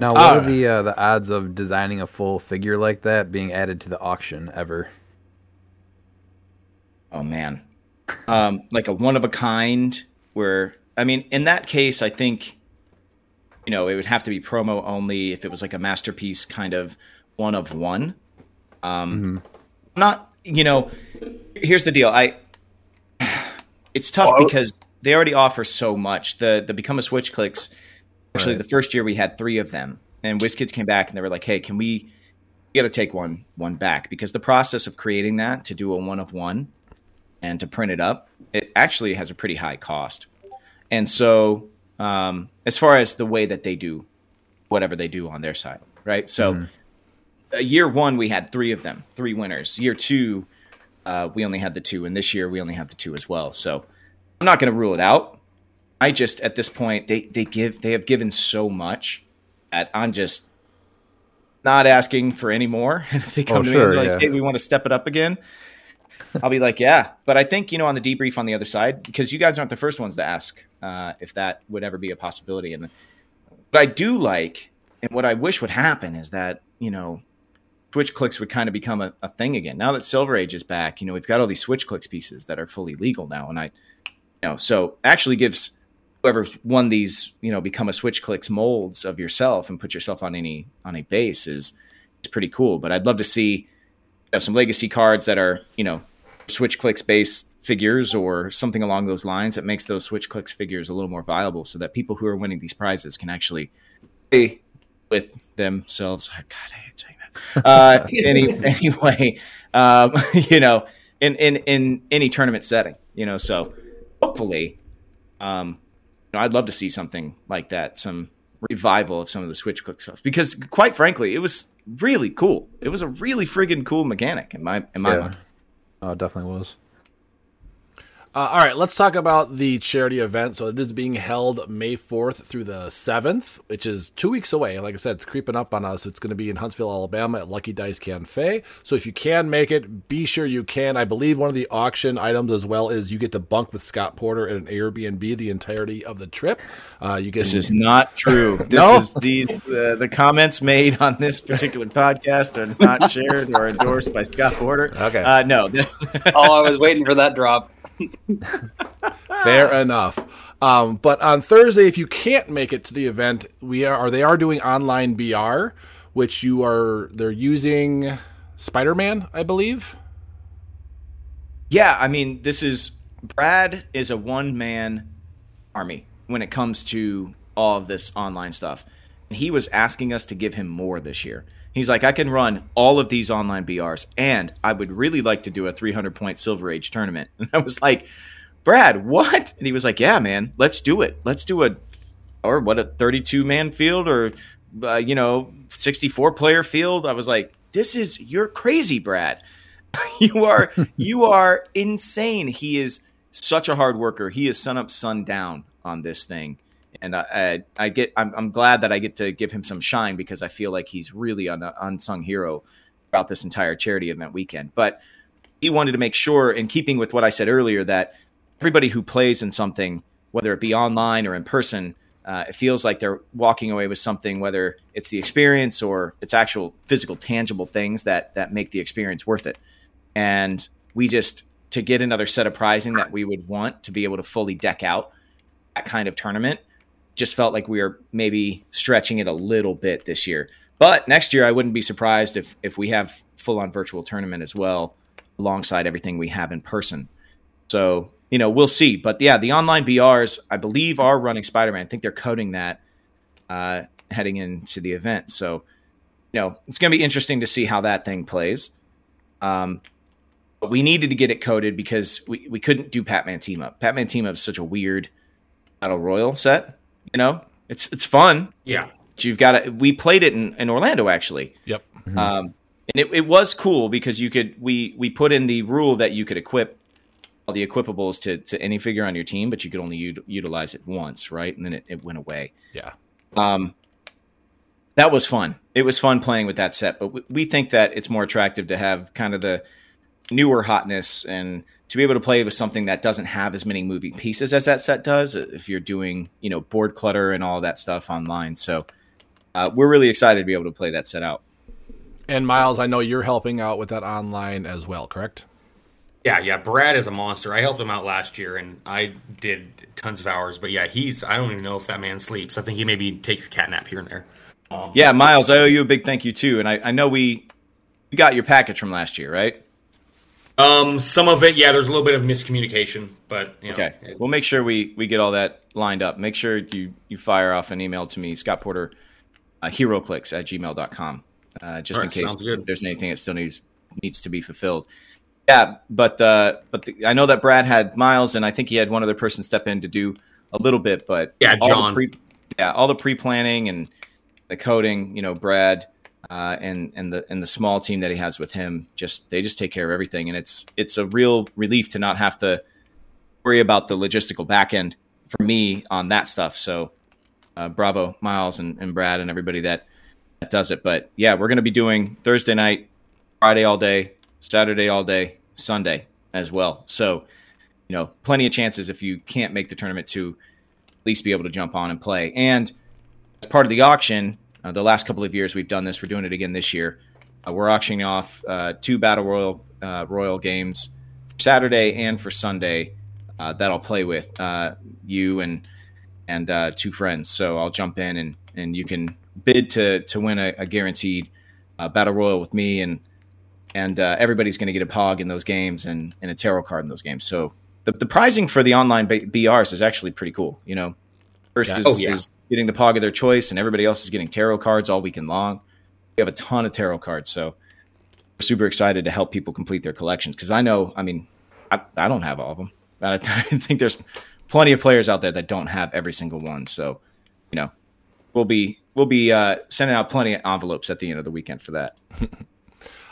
Now, what are the uh, the odds of designing a full figure like that being added to the auction ever? Oh man, um, like a one of a kind. Where I mean, in that case, I think you know it would have to be promo only if it was like a masterpiece kind of one of one. Um, not you know. Here's the deal. I it's tough because they already offer so much. The the become a SwitchClix. Actually, Right. the first year we had three of them, and WizKids came back and they were like, "Hey, can we?" You got to take one one back because the process of creating that to do a one of one and to print it up, it actually has a pretty high cost. And so, um, as far as the way that they do whatever they do on their side, right? So, uh, year one we had three of them, three winners. Year two, uh, we only had the two, and this year we only have the two as well. So, I'm not going to rule it out. I just at this point they they give they have given so much that I'm just not asking for any more. And if they come Oh, to sure, me and be yeah. like, "Hey, we want to step it up again," I'll be like, "Yeah." But I think you know on the debrief on the other side because you guys aren't the first ones to ask uh, if that would ever be a possibility. And what I do like and what I wish would happen is that you know SwitchClix would kind of become a, a thing again. Now that Silver Age is back, you know we've got all these SwitchClix pieces that are fully legal now, and I, you know, so actually gives whoever's won these, you know, become a SwitchClix molds of yourself and put yourself on any on a base is is pretty cool. But I'd love to see you know, some legacy cards that are, you know, SwitchClix based figures or something along those lines that makes those SwitchClix figures a little more viable so that people who are winning these prizes can actually play with themselves. God, I hate saying that. Uh, any anyway, um, you know, in, in in any tournament setting, you know, so hopefully um, know, I'd love to see something like that, some revival of some of the switch click stuff because quite frankly, it was really cool. It was a really friggin' cool mechanic in my in my Yeah. mind. Oh, it definitely was. Uh, all right, let's talk about the charity event. So it is being held May 4th through the 7th, which is two weeks away. Like I said, it's creeping up on us. It's going to be in Huntsville, Alabama at Lucky Dice Cafe. So if you can make it, be sure you can. I believe one of the auction items as well is you get to bunk with Scott Porter at an Airbnb the entirety of the trip. Uh, you get This is not true. This No? is these uh, the comments made on this particular podcast are not shared or endorsed by Scott Porter. Okay. Uh, no. oh, I was waiting for that drop. Fair enough. Um, but on Thursday, if you can't make it to the event, we are they are doing online BR, which you are they're using Spider Man, I believe. Yeah, I mean, this is Brad is a one man army when it comes to all of this online stuff. He was asking us to give him more this year. He's like, I can run all of these online BRs, and I would really like to do a 300 point Silver Age tournament. And I was like, Brad, what? And he was like, Yeah, man, let's do it. Let's do a, or what, a 32 man field or, uh, you know, 64 player field. I was like, This is, you're crazy, Brad you are you are insane. He is such a hard worker. He is sun up, sun down on this thing, and I I, I get I'm, I'm glad that I get to give him some shine because I feel like he's really an unsung hero throughout this entire charity event weekend. But he wanted to make sure, in keeping with what I said earlier, that everybody who plays in something, whether it be online or in person, uh, it feels like they're walking away with something, whether it's the experience or it's actual physical, tangible things that that make the experience worth it and we just to get another set of prizing that we would want to be able to fully deck out that kind of tournament just felt like we were maybe stretching it a little bit this year. But next year i wouldn't be surprised if if we have full on virtual tournament as well alongside everything we have in person. So you know we'll see. But yeah the online brs i believe are running spider-man. I think they're coding that uh heading into the event. So you know it's going to be interesting to see how that thing plays. Um but we needed to get it coded because we, we couldn't do Batman Team Up. Batman Team Up is such a weird battle royal set. You know, it's it's fun. Yeah. But you've got to. We played it in, in Orlando actually, Yep. um, and it, it was cool because you could we we put in the rule that you could equip all the equipables to to any figure on your team, but you could only ut- utilize it once, right? And then it, it went away. Yeah. Um, that was fun. It was fun playing with that set, but we, we think that it's more attractive to have kind of the newer hotness and to be able to play with something that doesn't have as many moving pieces as that set does. If you're doing, you know, board clutter and all that stuff online, so uh, we're really excited to be able to play that set out. And Miles, I know you're helping out with that online as well, correct? Yeah, yeah. Brad is a monster. I helped him out last year, and I did tons of hours. But yeah, he's. I don't even know if that man sleeps. I think he maybe takes a cat nap here and there. Um, Yeah, Miles, I owe you a big thank you too, and I, I know we we got your package from last year, right? Um, some of it, yeah. There's a little bit of miscommunication, but you know, Okay, it- we'll make sure we we get all that lined up. Make sure you you fire off an email to me, Scott Porter, uh, HeroClix at gmail.com, uh, just in case if there's anything that still needs needs to be fulfilled. Yeah, but uh, but the, I know that Brad had Miles, and I think he had one other person step in to do a little bit, but Yeah, all the John. pre, yeah, all the pre planning and the coding, you know, Brad. Uh, and and the and the small team that he has with him, just they just take care of everything, and it's it's a real relief to not have to worry about the logistical back end for me on that stuff. So, uh, bravo, Miles and, and Brad and everybody that, that does it. But yeah, we're going to be doing Thursday night, Friday all day, Saturday all day, Sunday as well. So, you know, plenty of chances if you can't make the tournament to at least be able to jump on and play. And as part of the auction, uh, the last couple of years we've done this. We're doing it again this year. Uh, we're auctioning off uh, two battle royal uh, royal games Saturday and for Sunday uh, that I'll play with you and and two friends. So I'll jump in and and you can bid to to win a, a guaranteed battle royal with me and and uh, everybody's going to get a pog in those games and, and a tarot card in those games. So the, the pricing for the online BRs is actually pretty cool. You know, first Yeah. is, Oh, yeah. is getting the pog of their choice, and everybody else is getting tarot cards all weekend long. We have a ton of tarot cards, so we're super excited to help people complete their collections. Because I know, I mean, I, I don't have all of them. I, I think there's plenty of players out there that don't have every single one. So, you know, we'll be we'll be uh, sending out plenty of envelopes at the end of the weekend for that.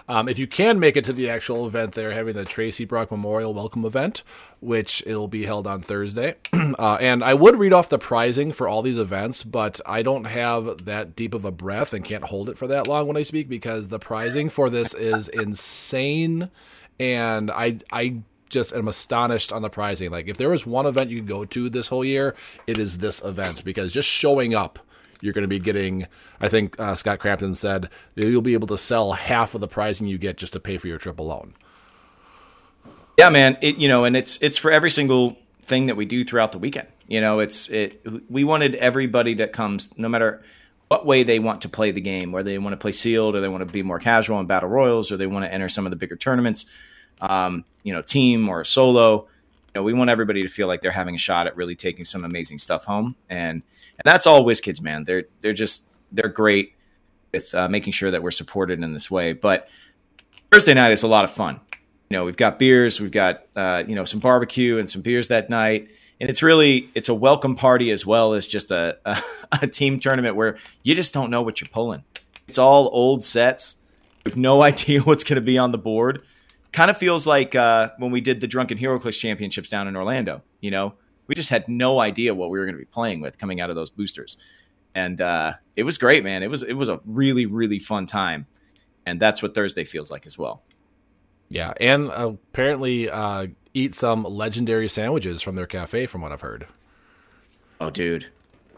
Um, if you can make it to the actual event, they're having the Tracy Brock Memorial Welcome Event, which it'll be held on Thursday. uh, and I would read off the pricing for all these events, but I don't have that deep of a breath and can't hold it for that long when I speak because the pricing for this is insane. And I, I just am astonished on the pricing. Like, if there was one event you could go to this whole year, it is this event because just showing up you're going to be getting. I think uh, Scott Crampton said you'll be able to sell half of the pricing you get just to pay for your trip alone. Yeah, man. It you know, and it's it's for every single thing that we do throughout the weekend. You know, it's it. We wanted everybody that comes, no matter what way they want to play the game, whether they want to play sealed or they want to be more casual in battle royals or they want to enter some of the bigger tournaments, um, you know, team or solo. You know, we want everybody to feel like they're having a shot at really taking some amazing stuff home, and and that's all WizKids, man. They're they're just they're great with uh, making sure that we're supported in this way. But Thursday night is a lot of fun. You know, we've got beers, we've got uh, you know some barbecue and some beers that night, and it's really it's a welcome party as well as just a, a, a team tournament where you just don't know what you're pulling. It's all old sets. We've no idea what's going to be on the board. Kind of feels like uh, when we did the Drunken HeroClix Championships down in Orlando. You know, we just had no idea what we were going to be playing with coming out of those boosters, and uh, it was great, man. It was it was a really really fun time, and that's what Thursday feels like as well. Yeah, and apparently uh, eat some legendary sandwiches from their cafe, from what I've heard. Oh, dude,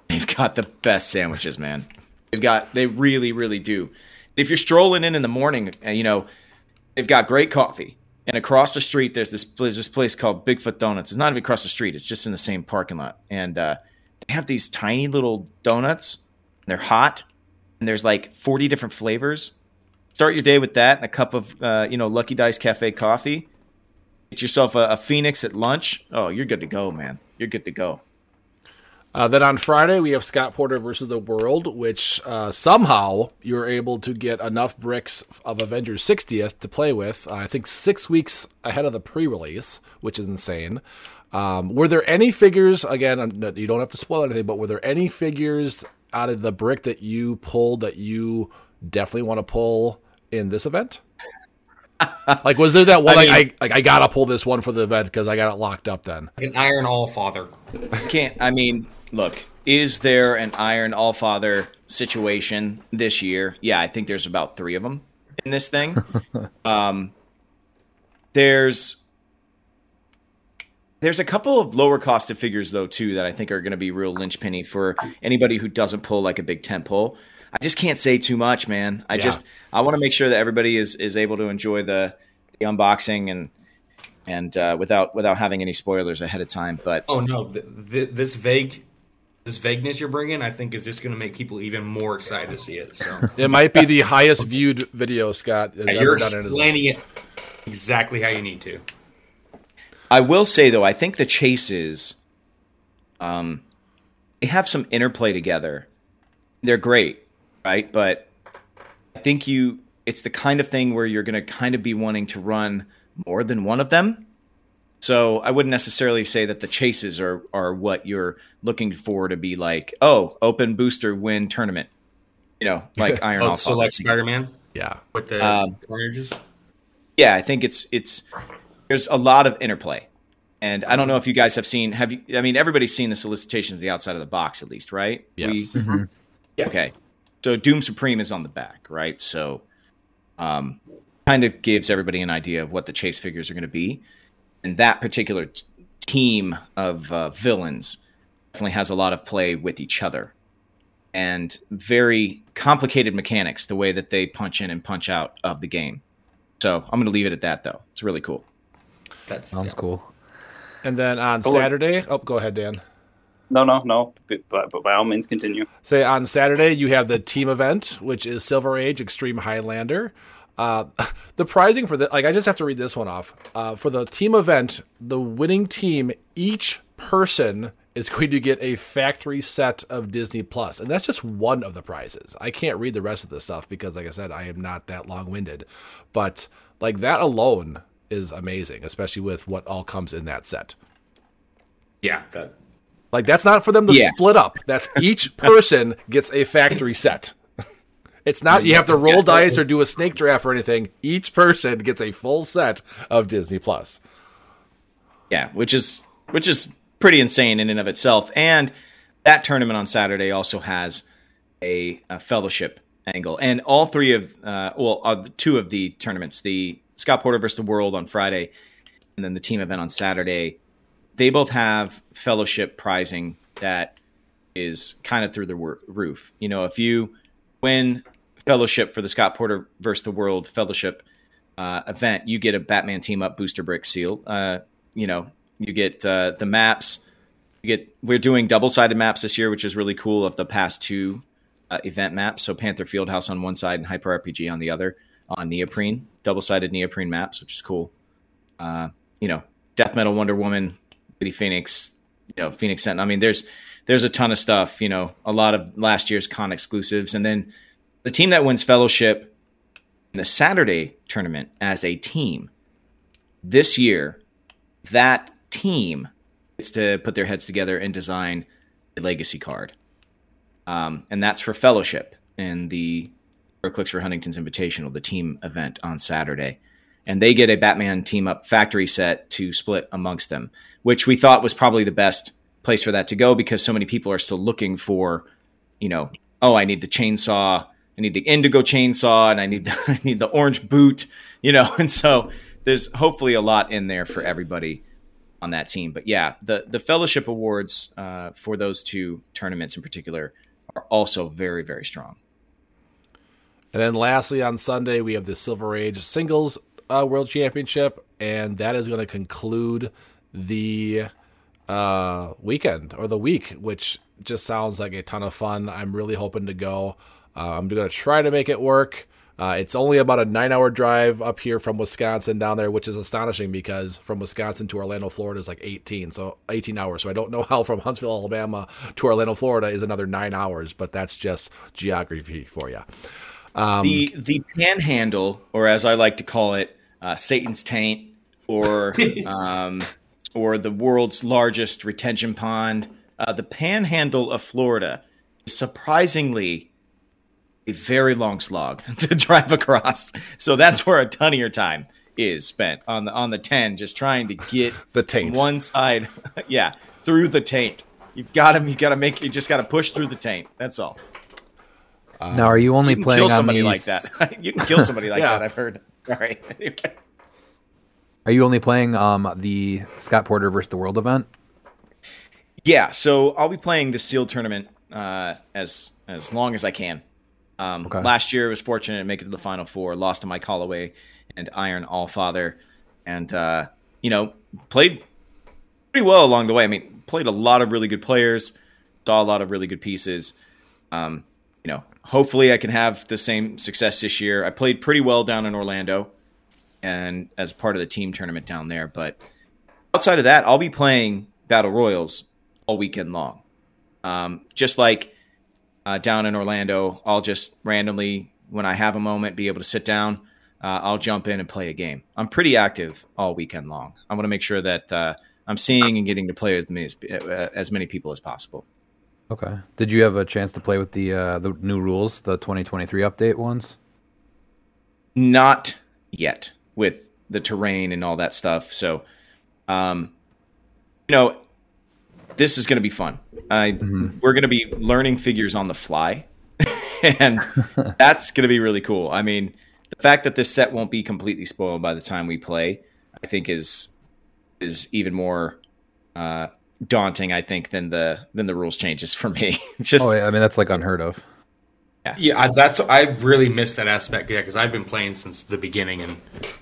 they've got the best sandwiches, man. They've got they really really do. If you're strolling in in the morning, uh, you know they've got great coffee. And across the street, there's this there's this place called Bigfoot Donuts. It's not even across the street; it's just in the same parking lot. And uh, they have these tiny little donuts. They're hot, and there's like 40 different flavors. Start your day with that and a cup of uh, you know Lucky Dice Cafe coffee. Get yourself a, a Phoenix at lunch. Oh, you're good to go, man. You're good to go. Uh, then on Friday, we have Scott Porter versus the World, which uh, somehow you're able to get enough bricks of Avengers 60th to play with. Uh, I think six weeks ahead of the pre release, which is insane. Um, were there any figures, again, you don't have to spoil anything, but were there any figures out of the brick that you pulled that you definitely want to pull in this event? like, was there that one? I mean, like, I like I gotta pull this one for the event because I got it locked up. Then an Iron Allfather. Can't. I mean, look, is there an Iron Allfather situation this year? Yeah, I think there's about three of them in this thing. um, there's there's a couple of lower costed figures though too that I think are going to be real linchpinny for anybody who doesn't pull like a big tent pole. I just can't say too much, man. I yeah. just I want to make sure that everybody is is able to enjoy the the unboxing and and uh, without without having any spoilers ahead of time. But oh no, the, the, this vague this vagueness you're bringing, I think, is just going to make people even more excited to see it. So it might be the highest viewed video Scott has yeah, you're explaining it exactly how you need to. I will say though, I think the chases, um, they have some interplay together. They're great, right? But I think you, it's the kind of thing where you're going to kind of be wanting to run more than one of them. So I wouldn't necessarily say that the chases are are what you're looking for to be like, oh, open booster win tournament. You know, like Iron oh, So like Spider Man? Yeah. With the um, carnages? Yeah, I think it's it's there's a lot of interplay. And I don't know if you guys have seen have you I mean everybody's seen the solicitations the outside of the box at least, right? Yes. We, mm-hmm. yeah. Okay. So Doom Supreme is on the back, right? So um kind of gives everybody an idea of what the chase figures are going to be. And that particular t- team of uh, villains definitely has a lot of play with each other and very complicated mechanics the way that they punch in and punch out of the game. So I'm going to leave it at that, though. It's really cool. That sounds yeah. cool. And then on oh, Saturday, oh, go ahead, Dan. No, no, no. But, but, by all means, continue. Say on Saturday, you have the team event, which is Silver Age Extreme Highlander. Uh, the prizing for the like I just have to read this one off. Uh, for the team event, the winning team, each person is going to get a factory set of Disney Plus, and that's just one of the prizes. I can't read the rest of the stuff because, like I said, I am not that long winded. But like that alone is amazing, especially with what all comes in that set. Yeah, that Like that's not for them to Yeah. split up. That's each person gets a factory set. It's not you have to roll dice or do a snake draft or anything. Each person gets a full set of Disney Plus. Yeah, which is which is pretty insane in and of itself. And that tournament on Saturday also has a, a fellowship angle, and all three of uh, well, uh, two of the tournaments, the Scott Porter versus the World on Friday, and then the team event on Saturday, they both have fellowship prizing that is kind of through the roof. You know, if you win fellowship for the Scott Porter versus the World fellowship uh, event, you get a Batman team up booster brick seal. Uh, you know, you get uh, the maps. You get we're doing double sided maps this year, which is really cool. Of the past two uh, event maps, so Panther Fieldhouse on one side and Hyper RPG on the other, on neoprene, double sided neoprene maps, which is cool. Uh, you know, Death Metal Wonder Woman, Lady Phoenix, you know, Phoenix Sentinel. I mean, there's there's a ton of stuff. You know, a lot of last year's con exclusives, and then the team that wins Fellowship in the Saturday tournament as a team this year, that team gets to put their heads together and design a legacy card. Um, and that's for Fellowship in the Clicks for Huntington's Invitational, the team event on Saturday. And they get a Batman team up factory set to split amongst them, which we thought was probably the best place for that to go because so many people are still looking for, you know, oh, I need the chainsaw, I need the indigo chainsaw, and I need the, I need the orange boot, you know. And so there's hopefully a lot in there for everybody on that team. But yeah, the the fellowship awards uh, for those two tournaments in particular are also very very strong. And then lastly, on Sunday, we have the Silver Age Singles uh, World Championship, and that is going to conclude the uh, weekend or the week, which just sounds like a ton of fun. I'm really hoping to go. Uh, I'm going to try to make it work. Uh, it's only about a nine hour drive up here from Wisconsin down there, which is astonishing because from Wisconsin to Orlando, Florida is like 18, so 18 hours. So I don't know how from Huntsville, Alabama to Orlando, Florida is another nine hours, but that's just geography for you. Um, the the panhandle, or as I like to call it, uh, Satan's taint, or um, or the world's largest retention pond, uh, the panhandle of Florida, is surprisingly a very long slog to drive across. So that's where a ton of your time is spent on the on the ten, just trying to get the taint one side, yeah, through the taint. You've got to you got to make you just got to push through the taint. That's all. now, are you only You can playing kill on somebody these- like that. you can kill somebody like Yeah. that. I've heard. Sorry. Are you only playing um the Scott Porter versus the World event? yeah, so I'll be playing the sealed tournament uh, as as long as I can. Um, Okay. Last year, I was fortunate to make it to the final four. Lost to Mike Holloway and Iron Allfather, and uh, you know played pretty well along the way. I mean, played a lot of really good players, saw a lot of really good pieces. Um, you know, hopefully I can have the same success this year. I played pretty well down in Orlando and as part of the team tournament down there. But outside of that, I'll be playing Battle Royals all weekend long. Um, just like uh, down in Orlando, I'll just randomly, when I have a moment, be able to sit down. Uh, I'll jump in and play a game. I'm pretty active all weekend long. I want to make sure that uh, I'm seeing and getting to play with me as, uh, as many people as possible. Okay. Did you have a chance to play with the uh, the new rules, the 2023 update ones? Not yet with the terrain and all that stuff. So, um, you know, this is going to be fun. I we're going to be learning figures on the fly, and that's going to be really cool. I mean, the fact that this set won't be completely spoiled by the time we play, I think is is even more uh, daunting. I think than the than the rules changes for me. Just Oh, yeah, I mean that's like unheard of. Yeah, I- that's I really missed that aspect. Yeah, because I've been playing since the beginning, and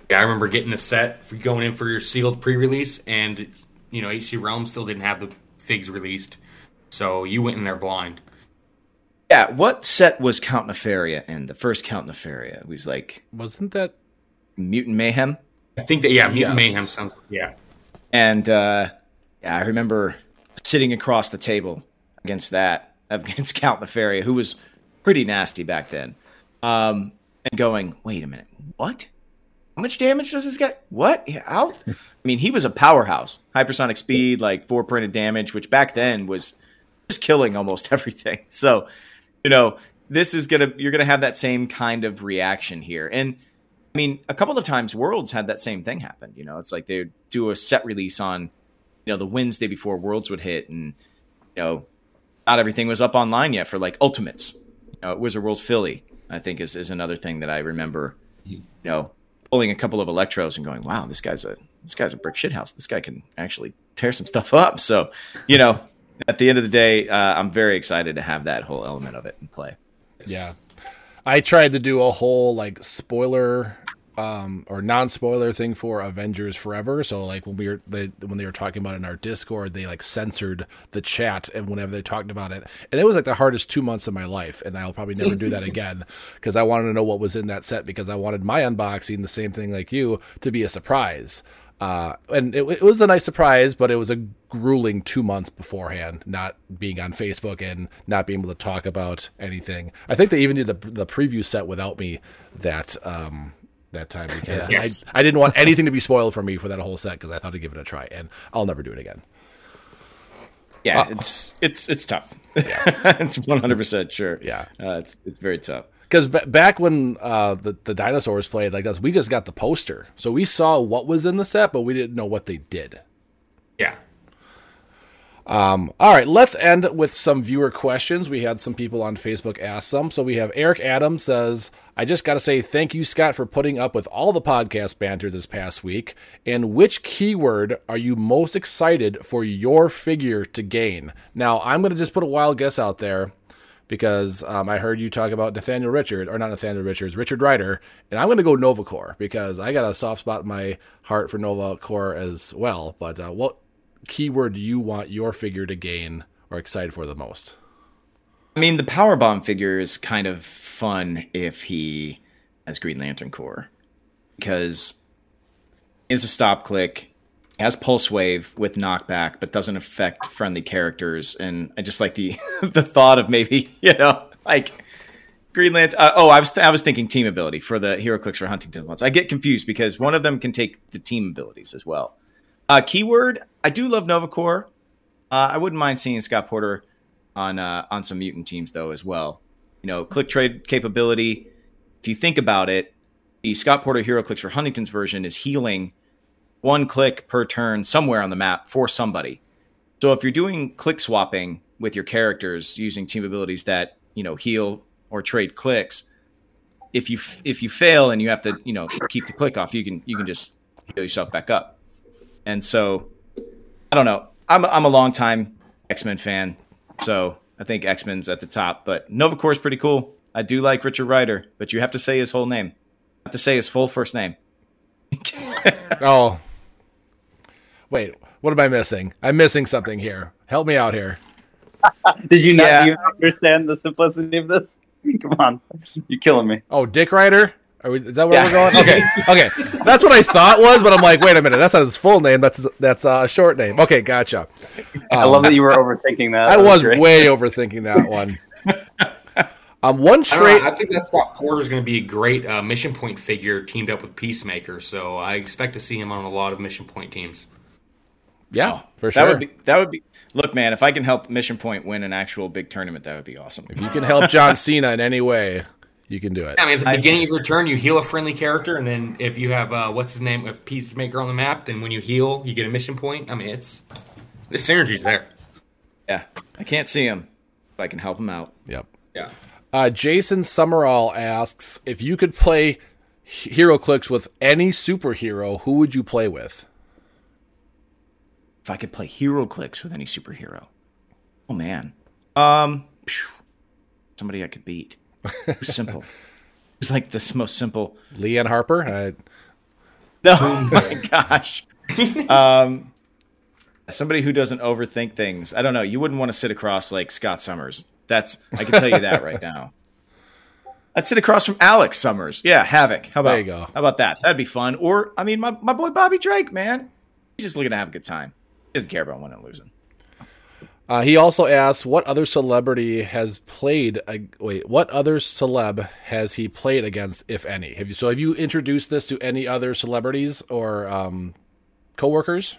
yeah, I remember getting a set for going in for your sealed pre-release, and you know HC Realm still didn't have the figs released, so you went in there blind. yeah. What set was Count Nefaria in? The first Count Nefaria it was like Wasn't that Mutant Mayhem. I think that yeah, Mutant Yes. Mayhem sounds yeah. And uh, yeah, I remember sitting across the table against that, against Count Nefaria, who was pretty nasty back then, um, and going, wait a minute, what? How much damage does this guy? What? Out? I mean, he was a powerhouse. Hypersonic speed, like four printed damage, which back then was just killing almost everything. So, you know, this is gonna you're gonna have that same kind of reaction here. And I mean, a couple of times Worlds had that same thing happen. You know, it's like they'd do a set release on, you know, the Wednesday before Worlds would hit, and you know, not everything was up online yet for like Ultimates. You know, Wizard World Philly, I think, is is another thing that I remember. You know, pulling a couple of electros and going, "Wow, this guy's a this guy's a brick shit house. This guy can actually tear some stuff up." So, you know, at the end of the day, uh, I'm very excited to have that whole element of it in play. Yeah. I tried to do a whole like spoiler um or non-spoiler thing for Avengers Forever. So like when we were they when they were talking about it in our Discord, they like censored the chat and whenever they talked about it. And it was like the hardest 2 months of my life and I'll probably never do that again because I wanted to know what was in that set because I wanted my unboxing the same thing like you to be a surprise. Uh, and it, it was a nice surprise, but it was a grueling two months beforehand, not being on Facebook and not being able to talk about anything. I think they even did the the preview set without me that um, that time because Yes. I, I didn't want anything to be spoiled for me for that whole set because I thought I'd give it a try, and I'll never do it again. Yeah, it's it's it's tough. it's 100 percent sure. Yeah. uh, it's it's very tough. Because b- back when uh, the the dinosaurs played like us, we just got the poster, so we saw what was in the set, but we didn't know what they did. Yeah. All right, let's end with some viewer questions. We had some people on Facebook ask some. So we have Eric Adams says, I just got to say thank you, Scott, for putting up with all the podcast banter this past week. And which keyword are you most excited for your figure to gain? Now, I'm going to just put a wild guess out there because um, I heard you talk about Nathaniel Richard, or not Nathaniel Richards, Richard Ryder, and I'm going to go Nova Corps because I got a soft spot in my heart for Nova Corps as well. But uh, what keyword you want your figure to gain or excited for the most? I mean, the power bomb figure is kind of fun if he has Green Lantern Corps because is a stop click, has pulse wave with knockback, but doesn't affect friendly characters. And I just like the the thought of maybe you know like Green Lantern. Uh, oh, I was I was thinking team ability for the HeroClix for Huntington ones. I get confused because one of them can take the team abilities as well. Uh, keyword: I do love Nova Corps. Uh, I wouldn't mind seeing Scott Porter on uh, on some mutant teams though as well. You know, click trade capability. If you think about it, the Scott Porter HeroClix for Huntington's version is healing one click per turn somewhere on the map for somebody. So if you're doing click swapping with your characters using team abilities that you know heal or trade clicks, if you if you fail and you have to you know keep the click off, you can you can just heal yourself back up. And so I don't know. I'm I'm a long time X Men fan, so I think X Men's at the top. But Nova Corps is pretty cool. I do like Richard Ryder, but you have to say his whole name. You have to say his full first name. Oh, wait, what am I missing? I'm missing something here. Help me out here. Did you not Yeah. even understand the simplicity of this? Come on, you're killing me. Oh, Dick Ryder? Are we, is that where Yeah. we're going? Okay, okay. That's what I thought was, but I'm like, wait a minute. That's not his full name. That's that's uh, a short name. Okay, gotcha. I love that you were overthinking that. I That was great. way overthinking that one. Um, one I, trait. know, I think that Scott Porter's going to be a great uh, mission point figure teamed up with Peacemaker. So I expect to see him on a lot of mission point teams. Yeah, for sure. That would be that would be. Look, man, if I can help Mission Point win an actual big tournament, that would be awesome. if you can help John Cena in any way, you can do it. I mean, at the beginning of your turn, you heal a friendly character, and then if you have uh, what's his name, if Peacemaker on the map, then when you heal, you get a mission point. I mean, it's the synergy's there. Yeah, I can't see him, but I can help him out. Yep. Yeah. Uh, Jason Summerall asks if you could play HeroClix with any superhero, who would you play with? If I could play HeroClix with any superhero, oh man, um, somebody I could beat. Simple. It's like this most simple. Leanne Harper? I, No, oh my gosh. Um, somebody who doesn't overthink things. I don't know. You wouldn't want to sit across like Scott Summers. That's I can tell you that right now. I'd sit across from Alex Summers. Yeah, Havoc. How about There you go. How about that? That'd be fun. Or I mean, my, my boy Bobby Drake, man. He's just looking to have a good time. He doesn't care about winning or losing. Uh, he also asks, "What other celebrity has played? A, wait, what other celeb has he played against, if any? Have you? So have you introduced this to any other celebrities or um, coworkers?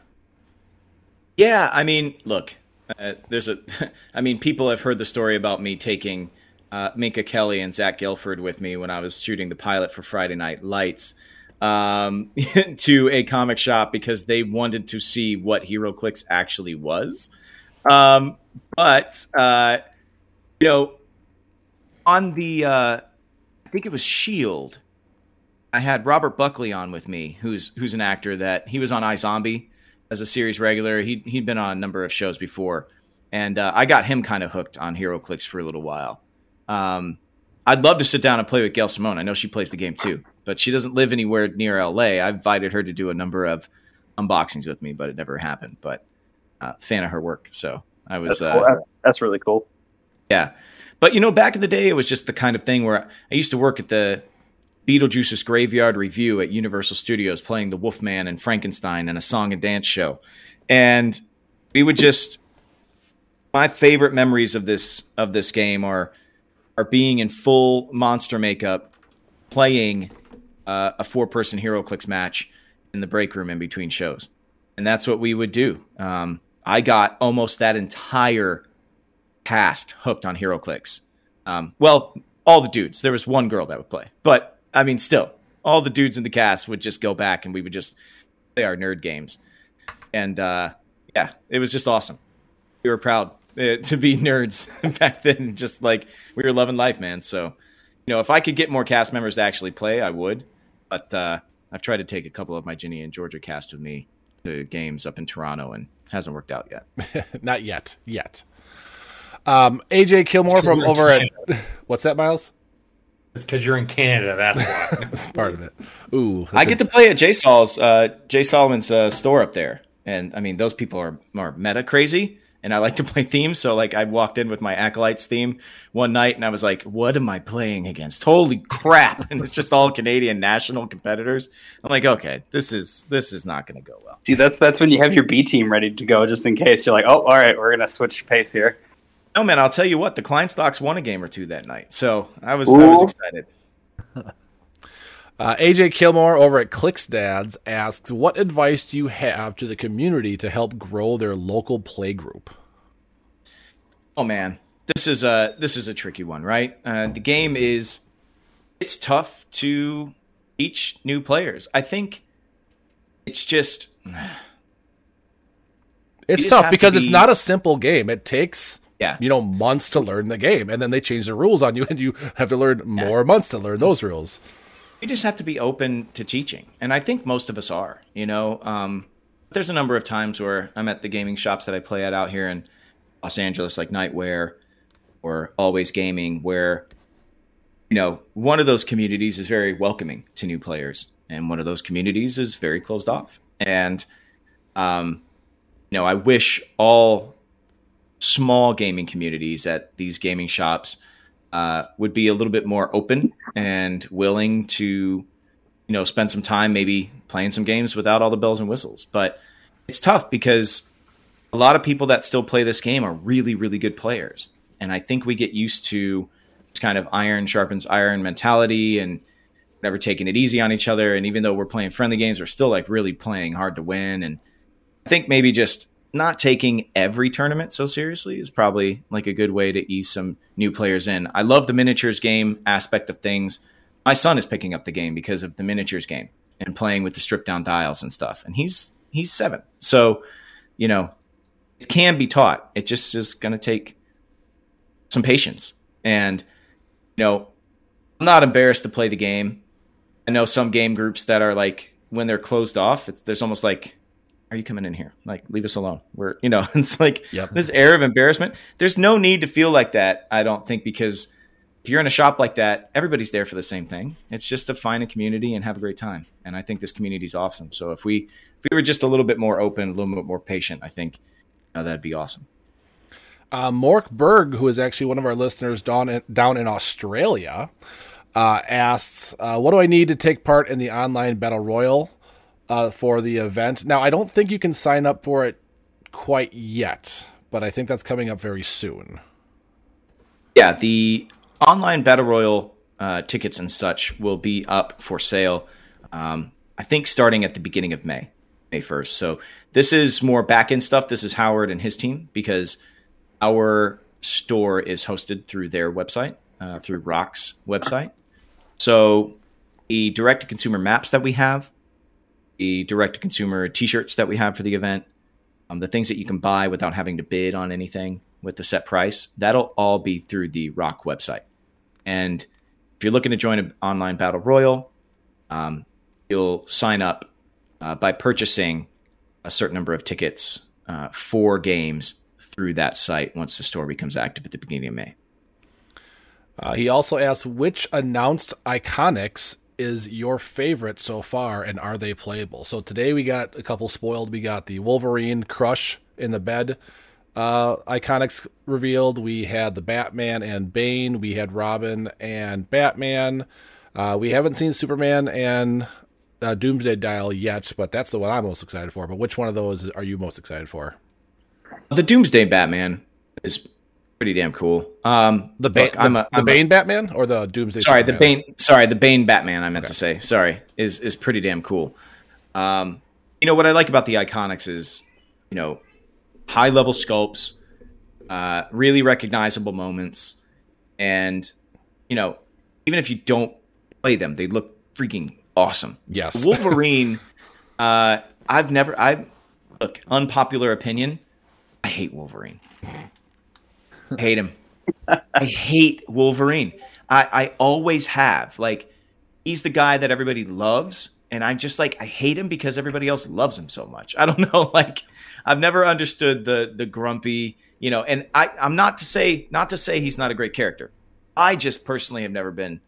Yeah, I mean, look, uh, there's a, I mean, people have heard the story about me taking uh, Minka Kelly and Zach Gilford with me when I was shooting the pilot for Friday Night Lights um, to a comic shop because they wanted to see what HeroClix actually was. Um, but uh, you know, on the, uh, I think it was Shield. I had Robert Buckley on with me, who's who's an actor that he was on iZombie as a series regular. He he'd been on a number of shows before, and uh, I got him kind of hooked on HeroClix for a little while. Um, I'd love to sit down and play with Gail Simone. I know she plays the game too, but she doesn't live anywhere near LA. I invited her to do a number of unboxings with me, but it never happened. But uh, fan of her work, so I was. That's, cool. Uh, That's really cool. yeah. But you know, back in the day, it was just the kind of thing where I used to work at the Beetlejuice's Graveyard Revue at Universal Studios, playing the Wolfman and Frankenstein and a song and dance show, and we would just. My favorite memories of this of this game are are being in full monster makeup, playing uh, a four person HeroClix match in the break room in between shows, and that's what we would do. Um, I got almost that entire cast hooked on HeroClix. Um, well, all the dudes. There was one girl that would play, but I mean, still, all the dudes in the cast would just go back and we would just play our nerd games. And uh, yeah, it was just awesome. We were proud uh, to be nerds back then. Just like we were loving life, man. So, you know, if I could get more cast members to actually play, I would. But uh, I've tried to take a couple of my Ginny and Georgia cast with me to games up in Toronto, and hasn't worked out yet. Not yet. Yet. Um, AJ Kilmore from over at what's that, Miles? It's because you're in Canada. That's why. That's part of it. Ooh, I get to play at Jay Sol's, uh, Jay Solomon's uh, store up there, and I mean those people are are meta crazy, and I like to play themes. So like I walked in with my acolytes theme one night, and I was like, "What am I playing against? Holy crap!" And it's just all Canadian national competitors. I'm like, okay, this is this is not going to go well. See, that's that's when you have your B team ready to go, just in case. You're like, oh, all right, we're gonna switch pace here. No man, I'll tell you what, the Klein stocks won a game or two that night, so I was I was excited. Uh, AJ Kilmore over at Clix Dads asks, "What advice do you have to the community to help grow their local play group?" Oh man, this is a this is a tricky one, right? Uh, the game is it's tough to teach new players. I think it's just It's just tough have to because it's not a simple game. It takes yeah. you know months to learn the game, and then they change the rules on you, and you have to learn more months to learn those rules. You just have to be open to teaching and i think most of us are you know? Um, there's a number of times where i'm at the gaming shops that i play at out here in los angeles like nightwear or always gaming where you know one of those communities is very welcoming to new players and one of those communities is very closed off. And um, you know i wish all small gaming communities at these gaming shops uh, would be a little bit more open and willing to, you know, spend some time maybe playing some games without all the bells and whistles. But it's tough because a lot of people that still play this game are really, really good players. And I think we get used to this kind of iron sharpens iron mentality and never taking it easy on each other. And even though we're playing friendly games, we're still like really playing hard to win. And I think maybe just not taking every tournament so seriously is probably like a good way to ease some new players in. I love the miniatures game aspect of things. My son is picking up the game because of the miniatures game and playing with the stripped down dials and stuff. And he's he's 7. So, you know, it can be taught. It just is going to take some patience. And you know, I'm not embarrassed to play the game. I know some game groups that are like when they're closed off, it's, there's almost like are you coming in here? Like, leave us alone. We're, you know, it's like Yep. this air of embarrassment. There's no need to feel like that, I don't think, because if you're in a shop like that, everybody's there for the same thing. It's just to find a community and have a great time. And I think this community is awesome. So if we if we were just a little bit more open, a little bit more patient, I think you know, that'd be awesome. Uh, Mork Berg, who is actually one of our listeners down in, down in Australia, uh, asks, uh, "What do I need to take part in the online battle royal uh, for the event?" Now, I don't think you can sign up for it quite yet, but I think that's coming up very soon. Yeah, the online battle royal uh, tickets and such will be up for sale. Um, I think starting at the beginning of May, May first. So this is more back end stuff. This is Howard and his team because our store is hosted through their website, uh, through Rock's website. So the direct to consumer maps that we have, the direct to consumer t shirts that we have for the event, um, the things that you can buy without having to bid on anything with the set price, that'll all be through the Rock website. And if you're looking to join an online battle royal, um, you'll sign up uh, by purchasing a certain number of tickets uh, for games through that site once the store becomes active at the beginning of May. Uh, he also asked which announced Iconix is your favorite so far and are they playable? So today we got a couple spoiled. We got the Wolverine crush in the bed uh, Iconix revealed. We had the Batman and Bane. We had Robin and Batman. Uh, we haven't seen Superman and uh, Doomsday Dial yet, but that's the one I'm most excited for. But which one of those are you most excited for? The Doomsday Batman is pretty damn cool. Um, The, ba- look, I'm the, a- the I'm a- Bane Batman or the Doomsday? sorry, the Bane. Sorry, the Bane Batman. I meant to say. Sorry, is is pretty damn cool. Um, you know what I like about the Iconix is, you know, high level sculpts, uh, really recognizable moments, and you know, even if you don't play them, they look freaking awesome. Yes. Wolverine. uh, I've never. I look unpopular opinion. I hate Wolverine. Hate him. I hate Wolverine. I, I always have. Like, he's the guy that everybody loves, and I just like I hate him because everybody else loves him so much. I don't know. Like, I've never understood the the grumpy, you know. And I I'm not to say not to say he's not a great character. I just personally have never been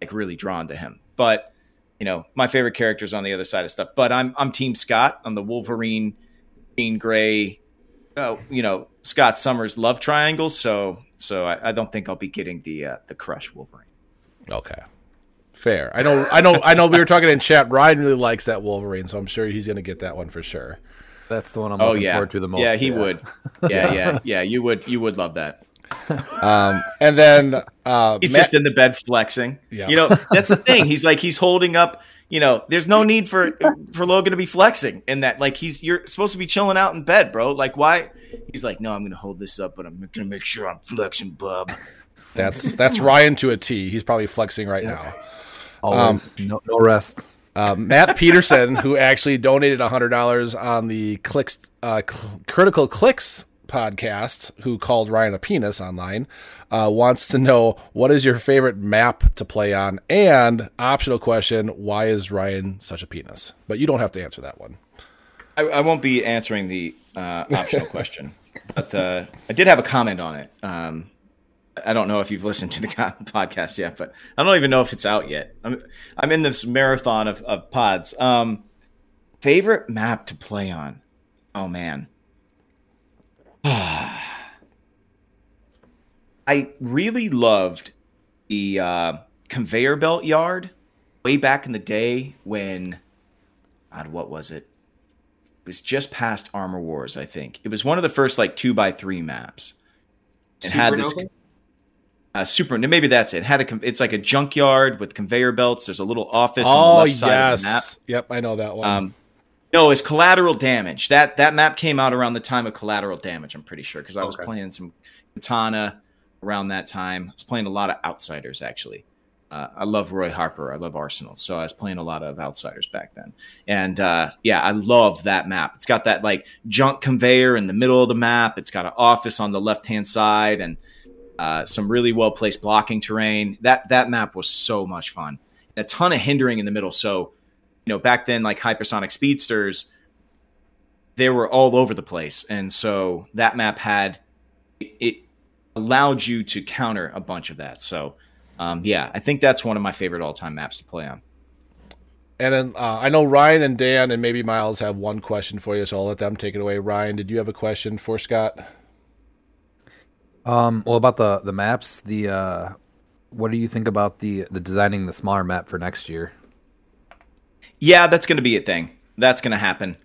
like really drawn to him. But you know, my favorite character's on the other side of stuff. But I'm I'm Team Scott. I'm the Wolverine, Jean Grey, uh, you know, Scott Summers love triangle. So so I, I don't think I'll be getting the uh, the crush Wolverine. Okay. Fair. I know. I know. I know. We were talking in chat. Ryan really likes that Wolverine, so I'm sure he's going to get that one for sure. That's the one I'm Oh looking yeah, forward to the most. yeah, he would. Yeah, yeah, yeah. You would you would love that. Um, And then uh, He's Matt- just in the bed flexing. Yeah. You know, that's the thing. He's like he's holding up. You know, there's no need for for Logan to be flexing in that. Like he's you're supposed to be chilling out in bed, bro. Like why? He's like, no, I'm gonna hold this up, but I'm gonna make sure I'm flexing, bub. that's that's Ryan to a T. He's probably flexing right now. Always. no, no rest. Uh, Matt Peterson, who actually donated hundred dollars on the clicks, uh, cl- Critical Clix podcast, who called Ryan a penis online, uh, wants to know what is your favorite map to play on, and optional question: Why is Ryan such a penis? But you don't have to answer that one. I, I won't be answering the uh, optional question, but uh, I did have a comment on it. Um, I don't know if you've listened to the podcast yet, but I don't even know if it's out yet. I'm I'm in this marathon of, of pods. Um, favorite map to play on? Oh man, I really loved the uh, conveyor belt yard way back in the day when, God, what was it? It was just past Armor Wars, I think. It was one of the first like two by three maps. It had this uh, super. Maybe that's it. it. Had a. It's like a junkyard with conveyor belts. There's a little office on Oh the left side of the map. yes, yep, I know that one. Um, no, it's collateral damage. That that map came out around the time of collateral damage. I'm pretty sure because I was Okay. playing some Katana around that time. I was playing a lot of outsiders actually. Uh, I love Roy Harper. I love Arsenal. So I was playing a lot of outsiders back then. And uh, yeah, I love that map. It's got that like junk conveyor in the middle of the map. It's got an office on the left hand side and uh, some really well placed blocking terrain. That that map was so much fun. And a ton of hindering in the middle. So you know, back then, like hypersonic speedsters, they were all over the place, and so that map had it, it allowed you to counter a bunch of that. So, um, yeah, I think that's one of my favorite all-time maps to play on. and then uh, I know Ryan and Dan and maybe Miles have one question for you, so I'll let them take it away. Ryan, did you have a question for Scott? Um, well, about the the maps, the uh, what do you think about the the designing the smaller map for next year? Yeah, that's going to be a thing. That's going to happen.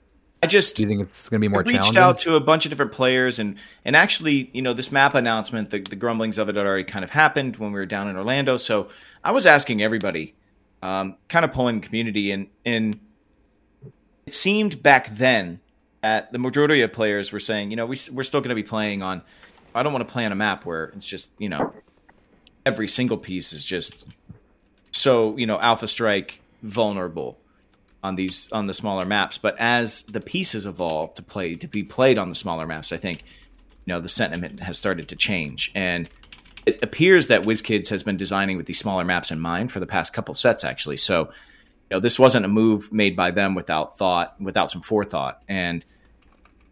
I just Do you think it's going to be more I reached out to a bunch of different players and and actually you know this map announcement the, the grumblings of it had already kind of happened when we were down in orlando so i was asking everybody um, kind of pulling the community and and it seemed back then that the majority of players were saying you know we, we're still going to be playing on i don't want to play on a map where it's just you know every single piece is just so you know alpha strike vulnerable on these on the smaller maps. But as the pieces evolve to play to be played on the smaller maps, I think you know the sentiment has started to change, and it appears that WizKids has been designing with these smaller maps in mind for the past couple sets, actually. So you know this wasn't a move made by them without thought, without some forethought, and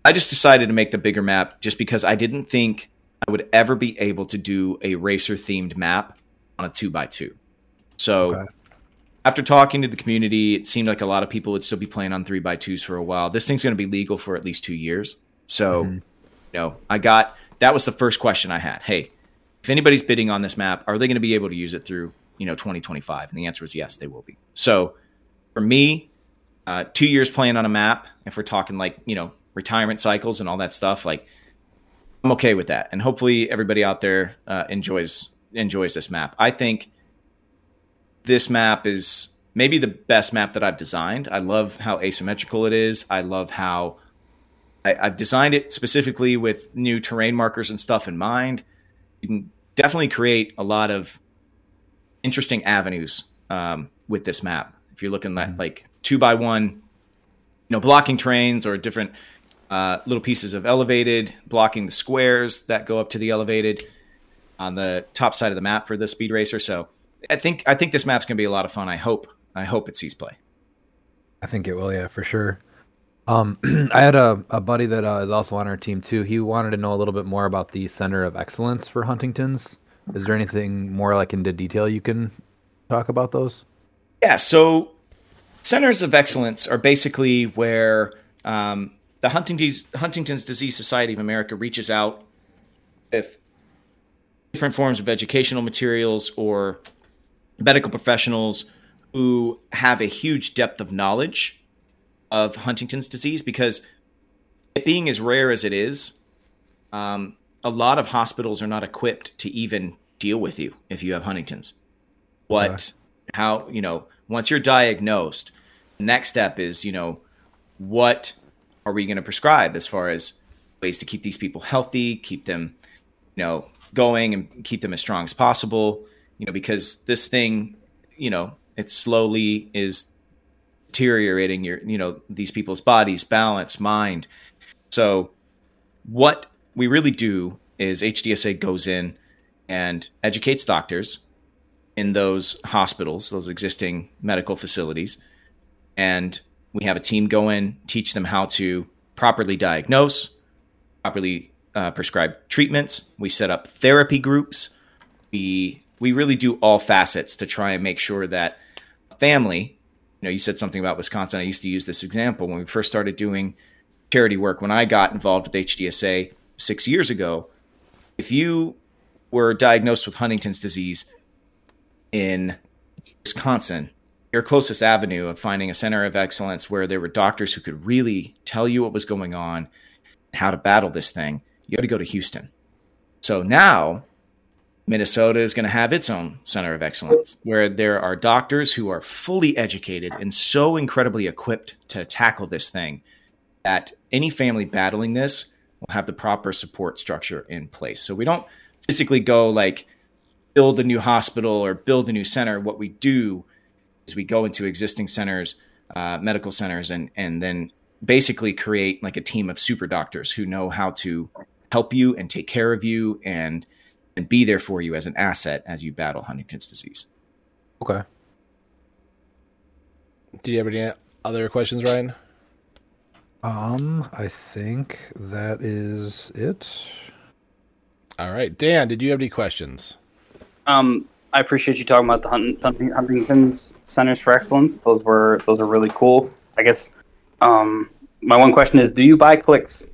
I just decided to make the bigger map just because I didn't think I would ever be able to do a racer themed map on a two by two. So Okay. After talking to the community, it seemed like a lot of people would still be playing on three by twos for a while. This thing's going to be legal for at least two years. So, Mhm. you know, I got that was the first question I had. Hey, if anybody's bidding on this map, are they going to be able to use it through you know 2025? And the answer was yes, they will be. So, for me, uh, two years playing on a map, if we're talking like you know retirement cycles and all that stuff, like I'm okay with that. And hopefully, everybody out there uh, enjoys enjoys this map. I think this map is maybe the best map that I've designed. I love how asymmetrical it is. I love how I, I've designed it specifically with new terrain markers and stuff in mind. You can definitely create a lot of interesting avenues um, with this map. If you're looking at like two by one, you know, blocking terrains or different uh, little pieces of elevated, blocking the squares that go up to the elevated on the top side of the map for the speed racer. So I think I think this map's gonna be a lot of fun. I hope I hope it sees play. I think it will, yeah, for sure. Um, I had a, a buddy that uh, is also on our team too. He wanted to know a little bit more about the Center of Excellence for Huntington's. Is there anything more like into detail you can talk about those? Yeah, so centers of excellence are basically where um, the Huntington's, Huntington's Disease Society of America reaches out with different forms of educational materials or medical professionals who have a huge depth of knowledge of Huntington's disease because it being as rare as it is, um, a lot of hospitals are not equipped to even deal with you if you have Huntington's. What, Okay. how, you know, once you're diagnosed, the next step is, you know, what are we going to prescribe as far as ways to keep these people healthy, keep them, you know, going and keep them as strong as possible, you know, because this thing, you know, it slowly is deteriorating your, you know, these people's bodies, balance, mind. So what we really do is HDSA goes in and educates doctors in those hospitals, those existing medical facilities, and we have a team go in, teach them how to properly diagnose, properly uh, prescribe treatments. We set up therapy groups. We we really do all facets to try and make sure that family. You know, you said something about Wisconsin. I used to use this example when we first started doing charity work. When I got involved with HDSA six years ago, if you were diagnosed with Huntington's disease in Wisconsin, your closest avenue of finding a center of excellence where there were doctors who could really tell you what was going on, how to battle this thing, you had to go to Houston. So now Minnesota is going to have its own center of excellence where there are doctors who are fully educated and so incredibly equipped to tackle this thing that any family battling this will have the proper support structure in place. So we don't physically go like build a new hospital or build a new center. What we do is we go into existing centers, uh, medical centers, and and then basically create like a team of super doctors who know how to help you and take care of you and and be there for you as an asset as you battle Huntington's disease. Okay. Do you have any other questions, Ryan? Um, I think that is it. All right, Dan. Did you have any questions? Um, I appreciate you talking about the Hunt- Huntington's Centers for Excellence. Those were those are really cool. I guess um, my one question is: Do you buy clicks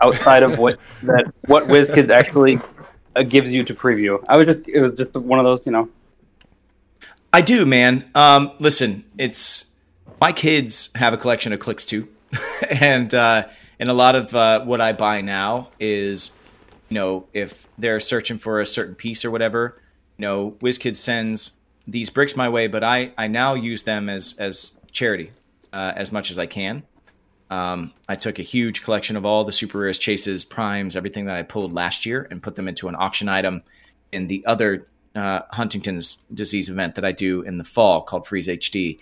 outside of what that what WizKids actually uh, gives you to preview? I was just it was just one of those, you know. I do, man. Um, listen, it's my kids have a collection of clicks too. and uh, and a lot of uh, what I buy now is, you know, if they're searching for a certain piece or whatever, you know, WizKids sends these bricks my way, but I I now use them as as charity uh, as much as I can. Um, I took a huge collection of all the super rares, chases, primes, everything that I pulled last year, and put them into an auction item in the other uh, Huntington's disease event that I do in the fall called Freeze HD,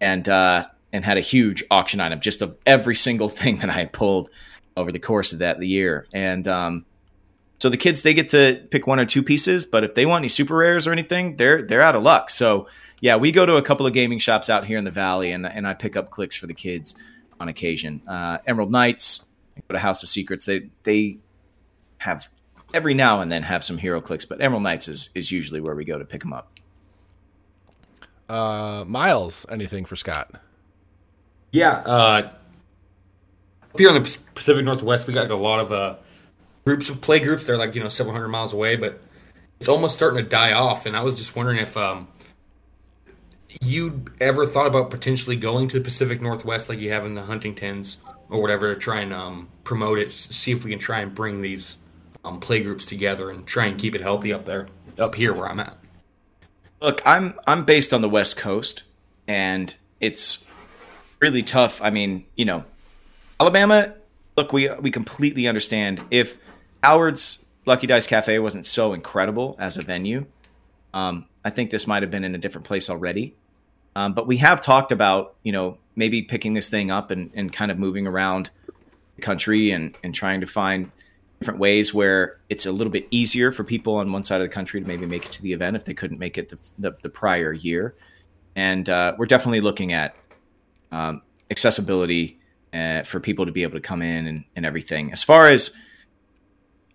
and uh, and had a huge auction item just of every single thing that I had pulled over the course of that year. And um, so the kids they get to pick one or two pieces, but if they want any super rares or anything, they're they're out of luck. So yeah, we go to a couple of gaming shops out here in the valley, and and I pick up clicks for the kids on occasion. Uh, Emerald Knights, go to House of Secrets. They they have every now and then have some HeroClix, but Emerald Knights is is usually where we go to pick them up. Uh, Miles, anything for Scott? Yeah, uh, up here on the Pacific Northwest, we got like, a lot of uh, groups of play groups. They're like you know several hundred miles away, but it's almost starting to die off. And I was just wondering if um, you ever thought about potentially going to the Pacific Northwest, like you have in the Huntingtons or whatever, to try and um, promote it. See if we can try and bring these um, play groups together and try and keep it healthy up there, up here where I'm at. Look, I'm I'm based on the West Coast, and it's really tough. I mean, you know, Alabama. Look, we we completely understand if Howard's Lucky Dice Cafe wasn't so incredible as a venue. Um, I think this might have been in a different place already. Um, but we have talked about, you know, maybe picking this thing up and, and kind of moving around the country and, and trying to find different ways where it's a little bit easier for people on one side of the country to maybe make it to the event if they couldn't make it the, the, the prior year. And uh, we're definitely looking at um, accessibility uh, for people to be able to come in and, and everything. As far as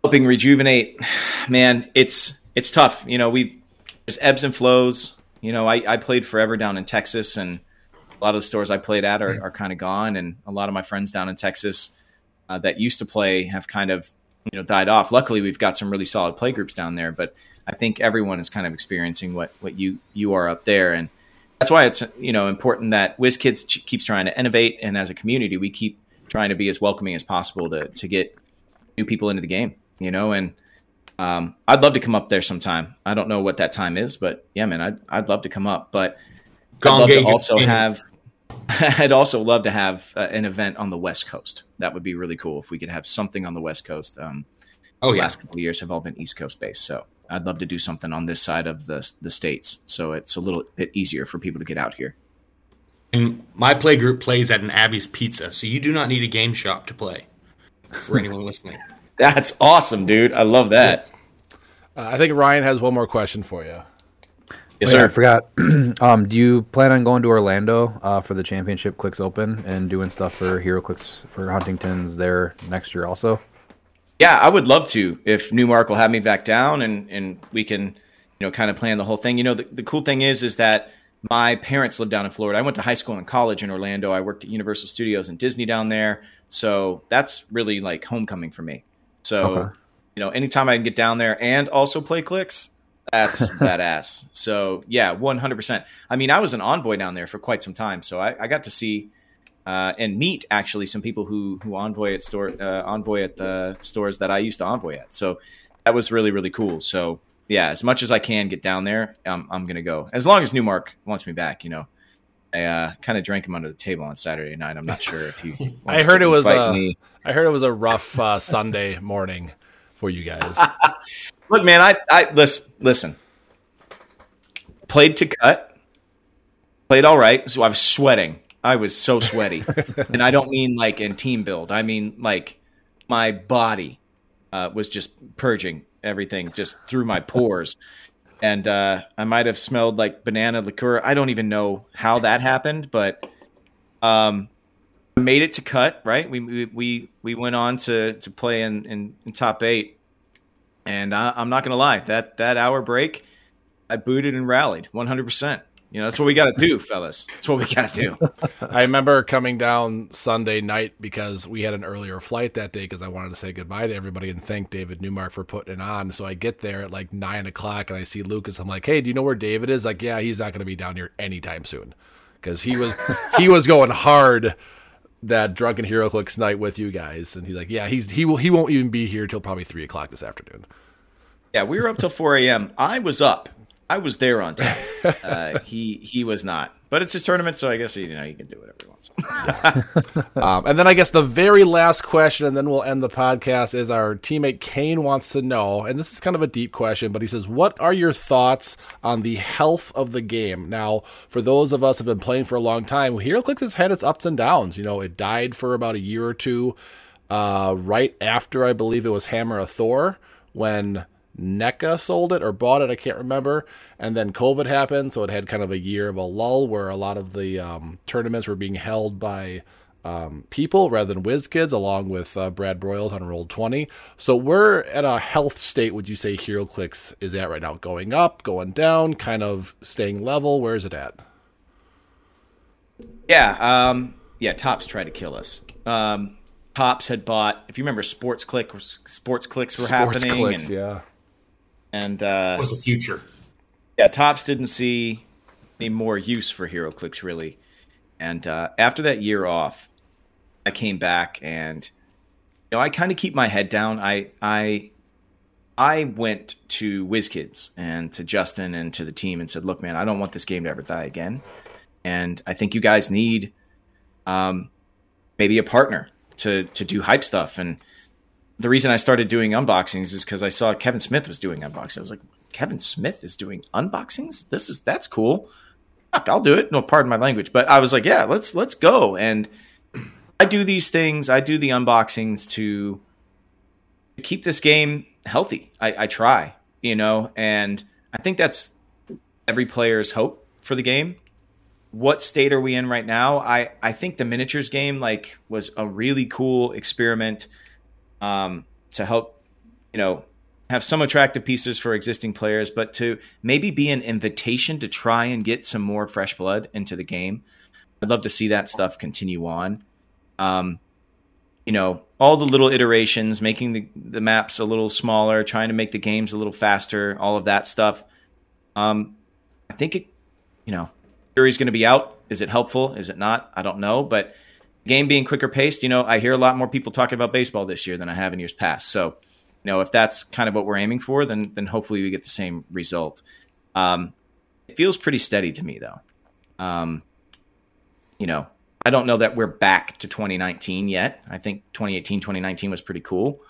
helping rejuvenate, man, it's it's tough. You know, we there's ebbs and flows. You know, I, I played forever down in Texas, and a lot of the stores I played at are, are kind of gone, and a lot of my friends down in Texas uh, that used to play have kind of you know died off. Luckily, we've got some really solid play groups down there, but I think everyone is kind of experiencing what what you you are up there, and that's why it's you know important that WizKids ch- keeps trying to innovate, and as a community, we keep trying to be as welcoming as possible to to get new people into the game. You know, and um, I'd love to come up there sometime. I don't know what that time is, but yeah, man, I'd I'd love to come up. But I'd love to also have. I'd also love to have uh, an event on the West Coast. That would be really cool if we could have something on the West Coast. Um, Oh the yeah, last couple of years have all been East Coast based, so I'd love to do something on this side of the the states, so it's a little bit easier for people to get out here. and my play group plays at an Abby's Pizza, so you do not need a game shop to play. For anyone listening, That's awesome, dude. I love that. Uh, I think Ryan has one more question for you. Yes, Oh, yeah, I forgot. um, do you plan on going to Orlando uh, for the championship Clicks Open and doing stuff for HeroClix for Huntington's there next year also? Yeah, I would love to if Newmark will have me back down and and we can, you know, kind of plan the whole thing. You know, the, the cool thing is is that my parents live down in Florida. I went to high school and college in Orlando. I worked at Universal Studios and Disney down there. So that's really like homecoming for me. So, Okay. you know, anytime I can get down there and also play clicks, that's badass. So yeah, one hundred percent. I mean, I was an envoy down there for quite some time, so I, I got to see uh, and meet actually some people who who envoy at store uh, envoy at the stores that I used to envoy at. So that was really really cool. So yeah, as much as I can get down there, um, I'm gonna go. As long as Newmark wants me back, you know. I uh, kind of drank him under the table on Saturday night. I'm not sure if he. I heard it was uh, me. I heard it was a rough uh, Sunday morning for you guys. Look, man, I, I listen, listen. Played to cut, played all right. So I was sweating. I was so sweaty, and I don't mean like in team build. I mean like my body uh, was just purging everything just through my pores, and uh, I might have smelled like banana liqueur. I don't even know how that happened, but um, made it to cut. Right, we we we, we went on to to play in, in, in top eight. And I, I'm not gonna lie, that that hour break, I booted and rallied 100. percent You know, that's what we got to do, fellas. That's what we got to do. I remember coming down Sunday night because we had an earlier flight that day because I wanted to say goodbye to everybody and thank David Newmark for putting it on. So I get there at like nine o'clock and I see Lucas. I'm like, hey, do you know where David is? Like, yeah, he's not going to be down here anytime soon because he was he was going hard that drunken HeroClix night with you guys, and he's like, yeah, he's he will he won't even be here till probably three o'clock this afternoon. Yeah, we were up till 4 a.m. I was up. I was there on time. Uh, he he was not. But it's his tournament, so I guess you know he can do whatever he wants. Um, and then I guess the very last question, and then we'll end the podcast, is our teammate Kane wants to know, and this is kind of a deep question, but he says, What are your thoughts on the health of the game? Now, for those of us who have been playing for a long time, HeroClix has had its ups and downs. You know, it died for about a year or two, uh, right after I believe it was Hammer of Thor, when NECA sold it or bought it, I can't remember. And then COVID happened, so it had kind of a year of a lull where a lot of the um, tournaments were being held by um, people rather than WizKids, along with uh, Brad Broyles on Roll 20. So we're at a health state, would you say HeroClix is at right now? Going up, going down, kind of staying level? Where is it at? yeah, um, yeah. Topps tried to kill us. Um, Topps had bought. If you remember, Sports Click, SportsClix were Sports happening, clicks, and, yeah. And uh, was the future. yeah, Topps didn't see any more use for HeroClix really. And uh, after that year off, I came back and you know I kind of keep my head down. I I I went to WizKids and to Justin and to the team and said, "Look, man, I don't want this game to ever die again, and I think you guys need um, maybe a partner to to do hype stuff." And the reason I started doing unboxings is because I saw Kevin Smith was doing unboxings. I was like, Kevin Smith is doing unboxings. This is that's cool. Fuck, I'll do it. No, pardon my language, but I was like, yeah, let's let's go. And I do these things. I do the unboxings to keep this game healthy. I, I try, you know, and I think that's every player's hope for the game. What state are we in right now? I I think the miniatures game like was a really cool experiment um, to help, you know, have some attractive pieces for existing players, but to maybe be an invitation to try and get some more fresh blood into the game. I'd love to see that stuff continue on. Um, you know, all the little iterations, making the, the maps a little smaller, trying to make the games a little faster, all of that stuff. Um, I think it, you know, jury's going to be out. Is it helpful? Is it not? I don't know. But game being quicker paced, you know, I hear a lot more people talking about baseball this year than I have in years past. So, you know, if that's kind of what we're aiming for, then then hopefully we get the same result. Um, it feels pretty steady to me, though. Um, you know, I don't know that we're back to 2019 yet. I think 2018, 2019 was pretty cool.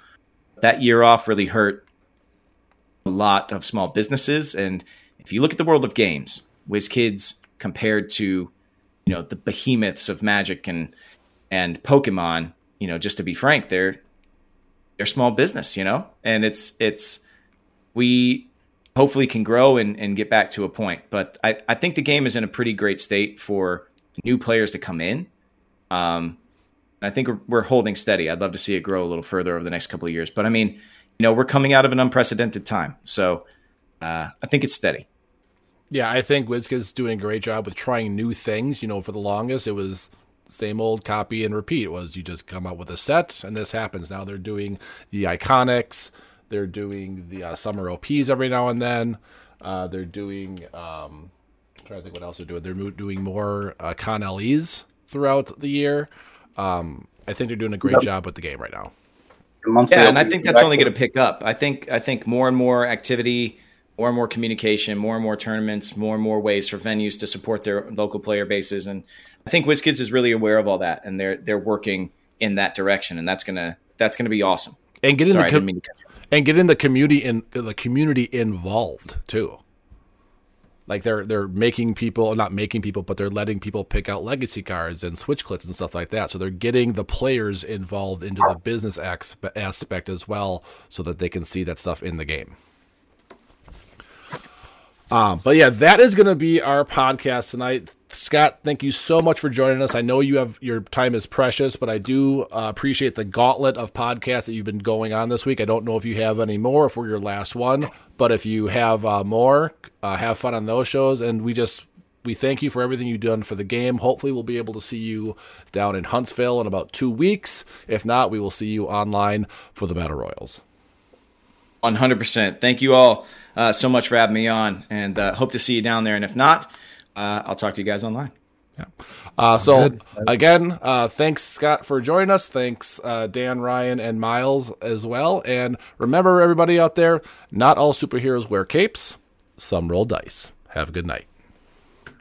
That year off really hurt a lot of small businesses. And if you look at the world of games, WizKids compared to, you know, the behemoths of Magic and and Pokemon, you know, just to be frank, they're they're small business, you know? And it's it's we hopefully can grow and, and get back to a point. But I, I think the game is in a pretty great state for new players to come in. Um, I think we're, holding steady. I'd love to see it grow a little further over the next couple of years. But I mean, you know, we're coming out of an unprecedented time. So uh, I think it's steady. Yeah, I think WizKid's doing a great job with trying new things. You know, for the longest, it was same old copy and repeat. Was you just come out with a set and this happens. Now they're doing the Iconix. They're doing the uh, summer OPs every now and then. Uh, they're doing. Um, I'm trying to think what else they're doing. They're mo- doing more uh, con LEs throughout the year. Um, I think they're doing a great Yep. job with the game right now. Yeah, and I think that's only going to pick up. I think I think more and more activity, more and more communication, more and more tournaments, more and more ways for venues to support their local player bases, and I think WizKids is really aware of all that, and they're they're working in that direction, and that's gonna that's gonna be awesome. And getting Sorry, the com- didn't mean to cut you off. and getting the community in the community involved too. Like they're they're making people not making people, but they're letting people pick out legacy cards and SwitchClix and stuff like that. So they're getting the players involved into the business aspe- aspect as well, so that they can see that stuff in the game. Um, but yeah, that is going to be our podcast tonight. Scott, thank you so much for joining us. I know you have your time is precious, but I do uh, appreciate the gauntlet of podcasts that you've been going on this week. I don't know if you have any more, if we're your last one, but if you have uh, more, uh, have fun on those shows. And we just we thank you for everything you've done for the game. Hopefully, we'll be able to see you down in Huntsville in about two weeks. If not, we will see you online for the Battle Royals. One hundred percent. Thank you all uh, so much for having me on, and uh, hope to see you down there. And if not, uh, I'll talk to you guys online. Uh, so Good. again, uh, thanks Scott for joining us. Thanks uh, Dan, Ryan, and Miles as well. And remember, everybody out there, not all superheroes wear capes. Some roll dice. Have a good night.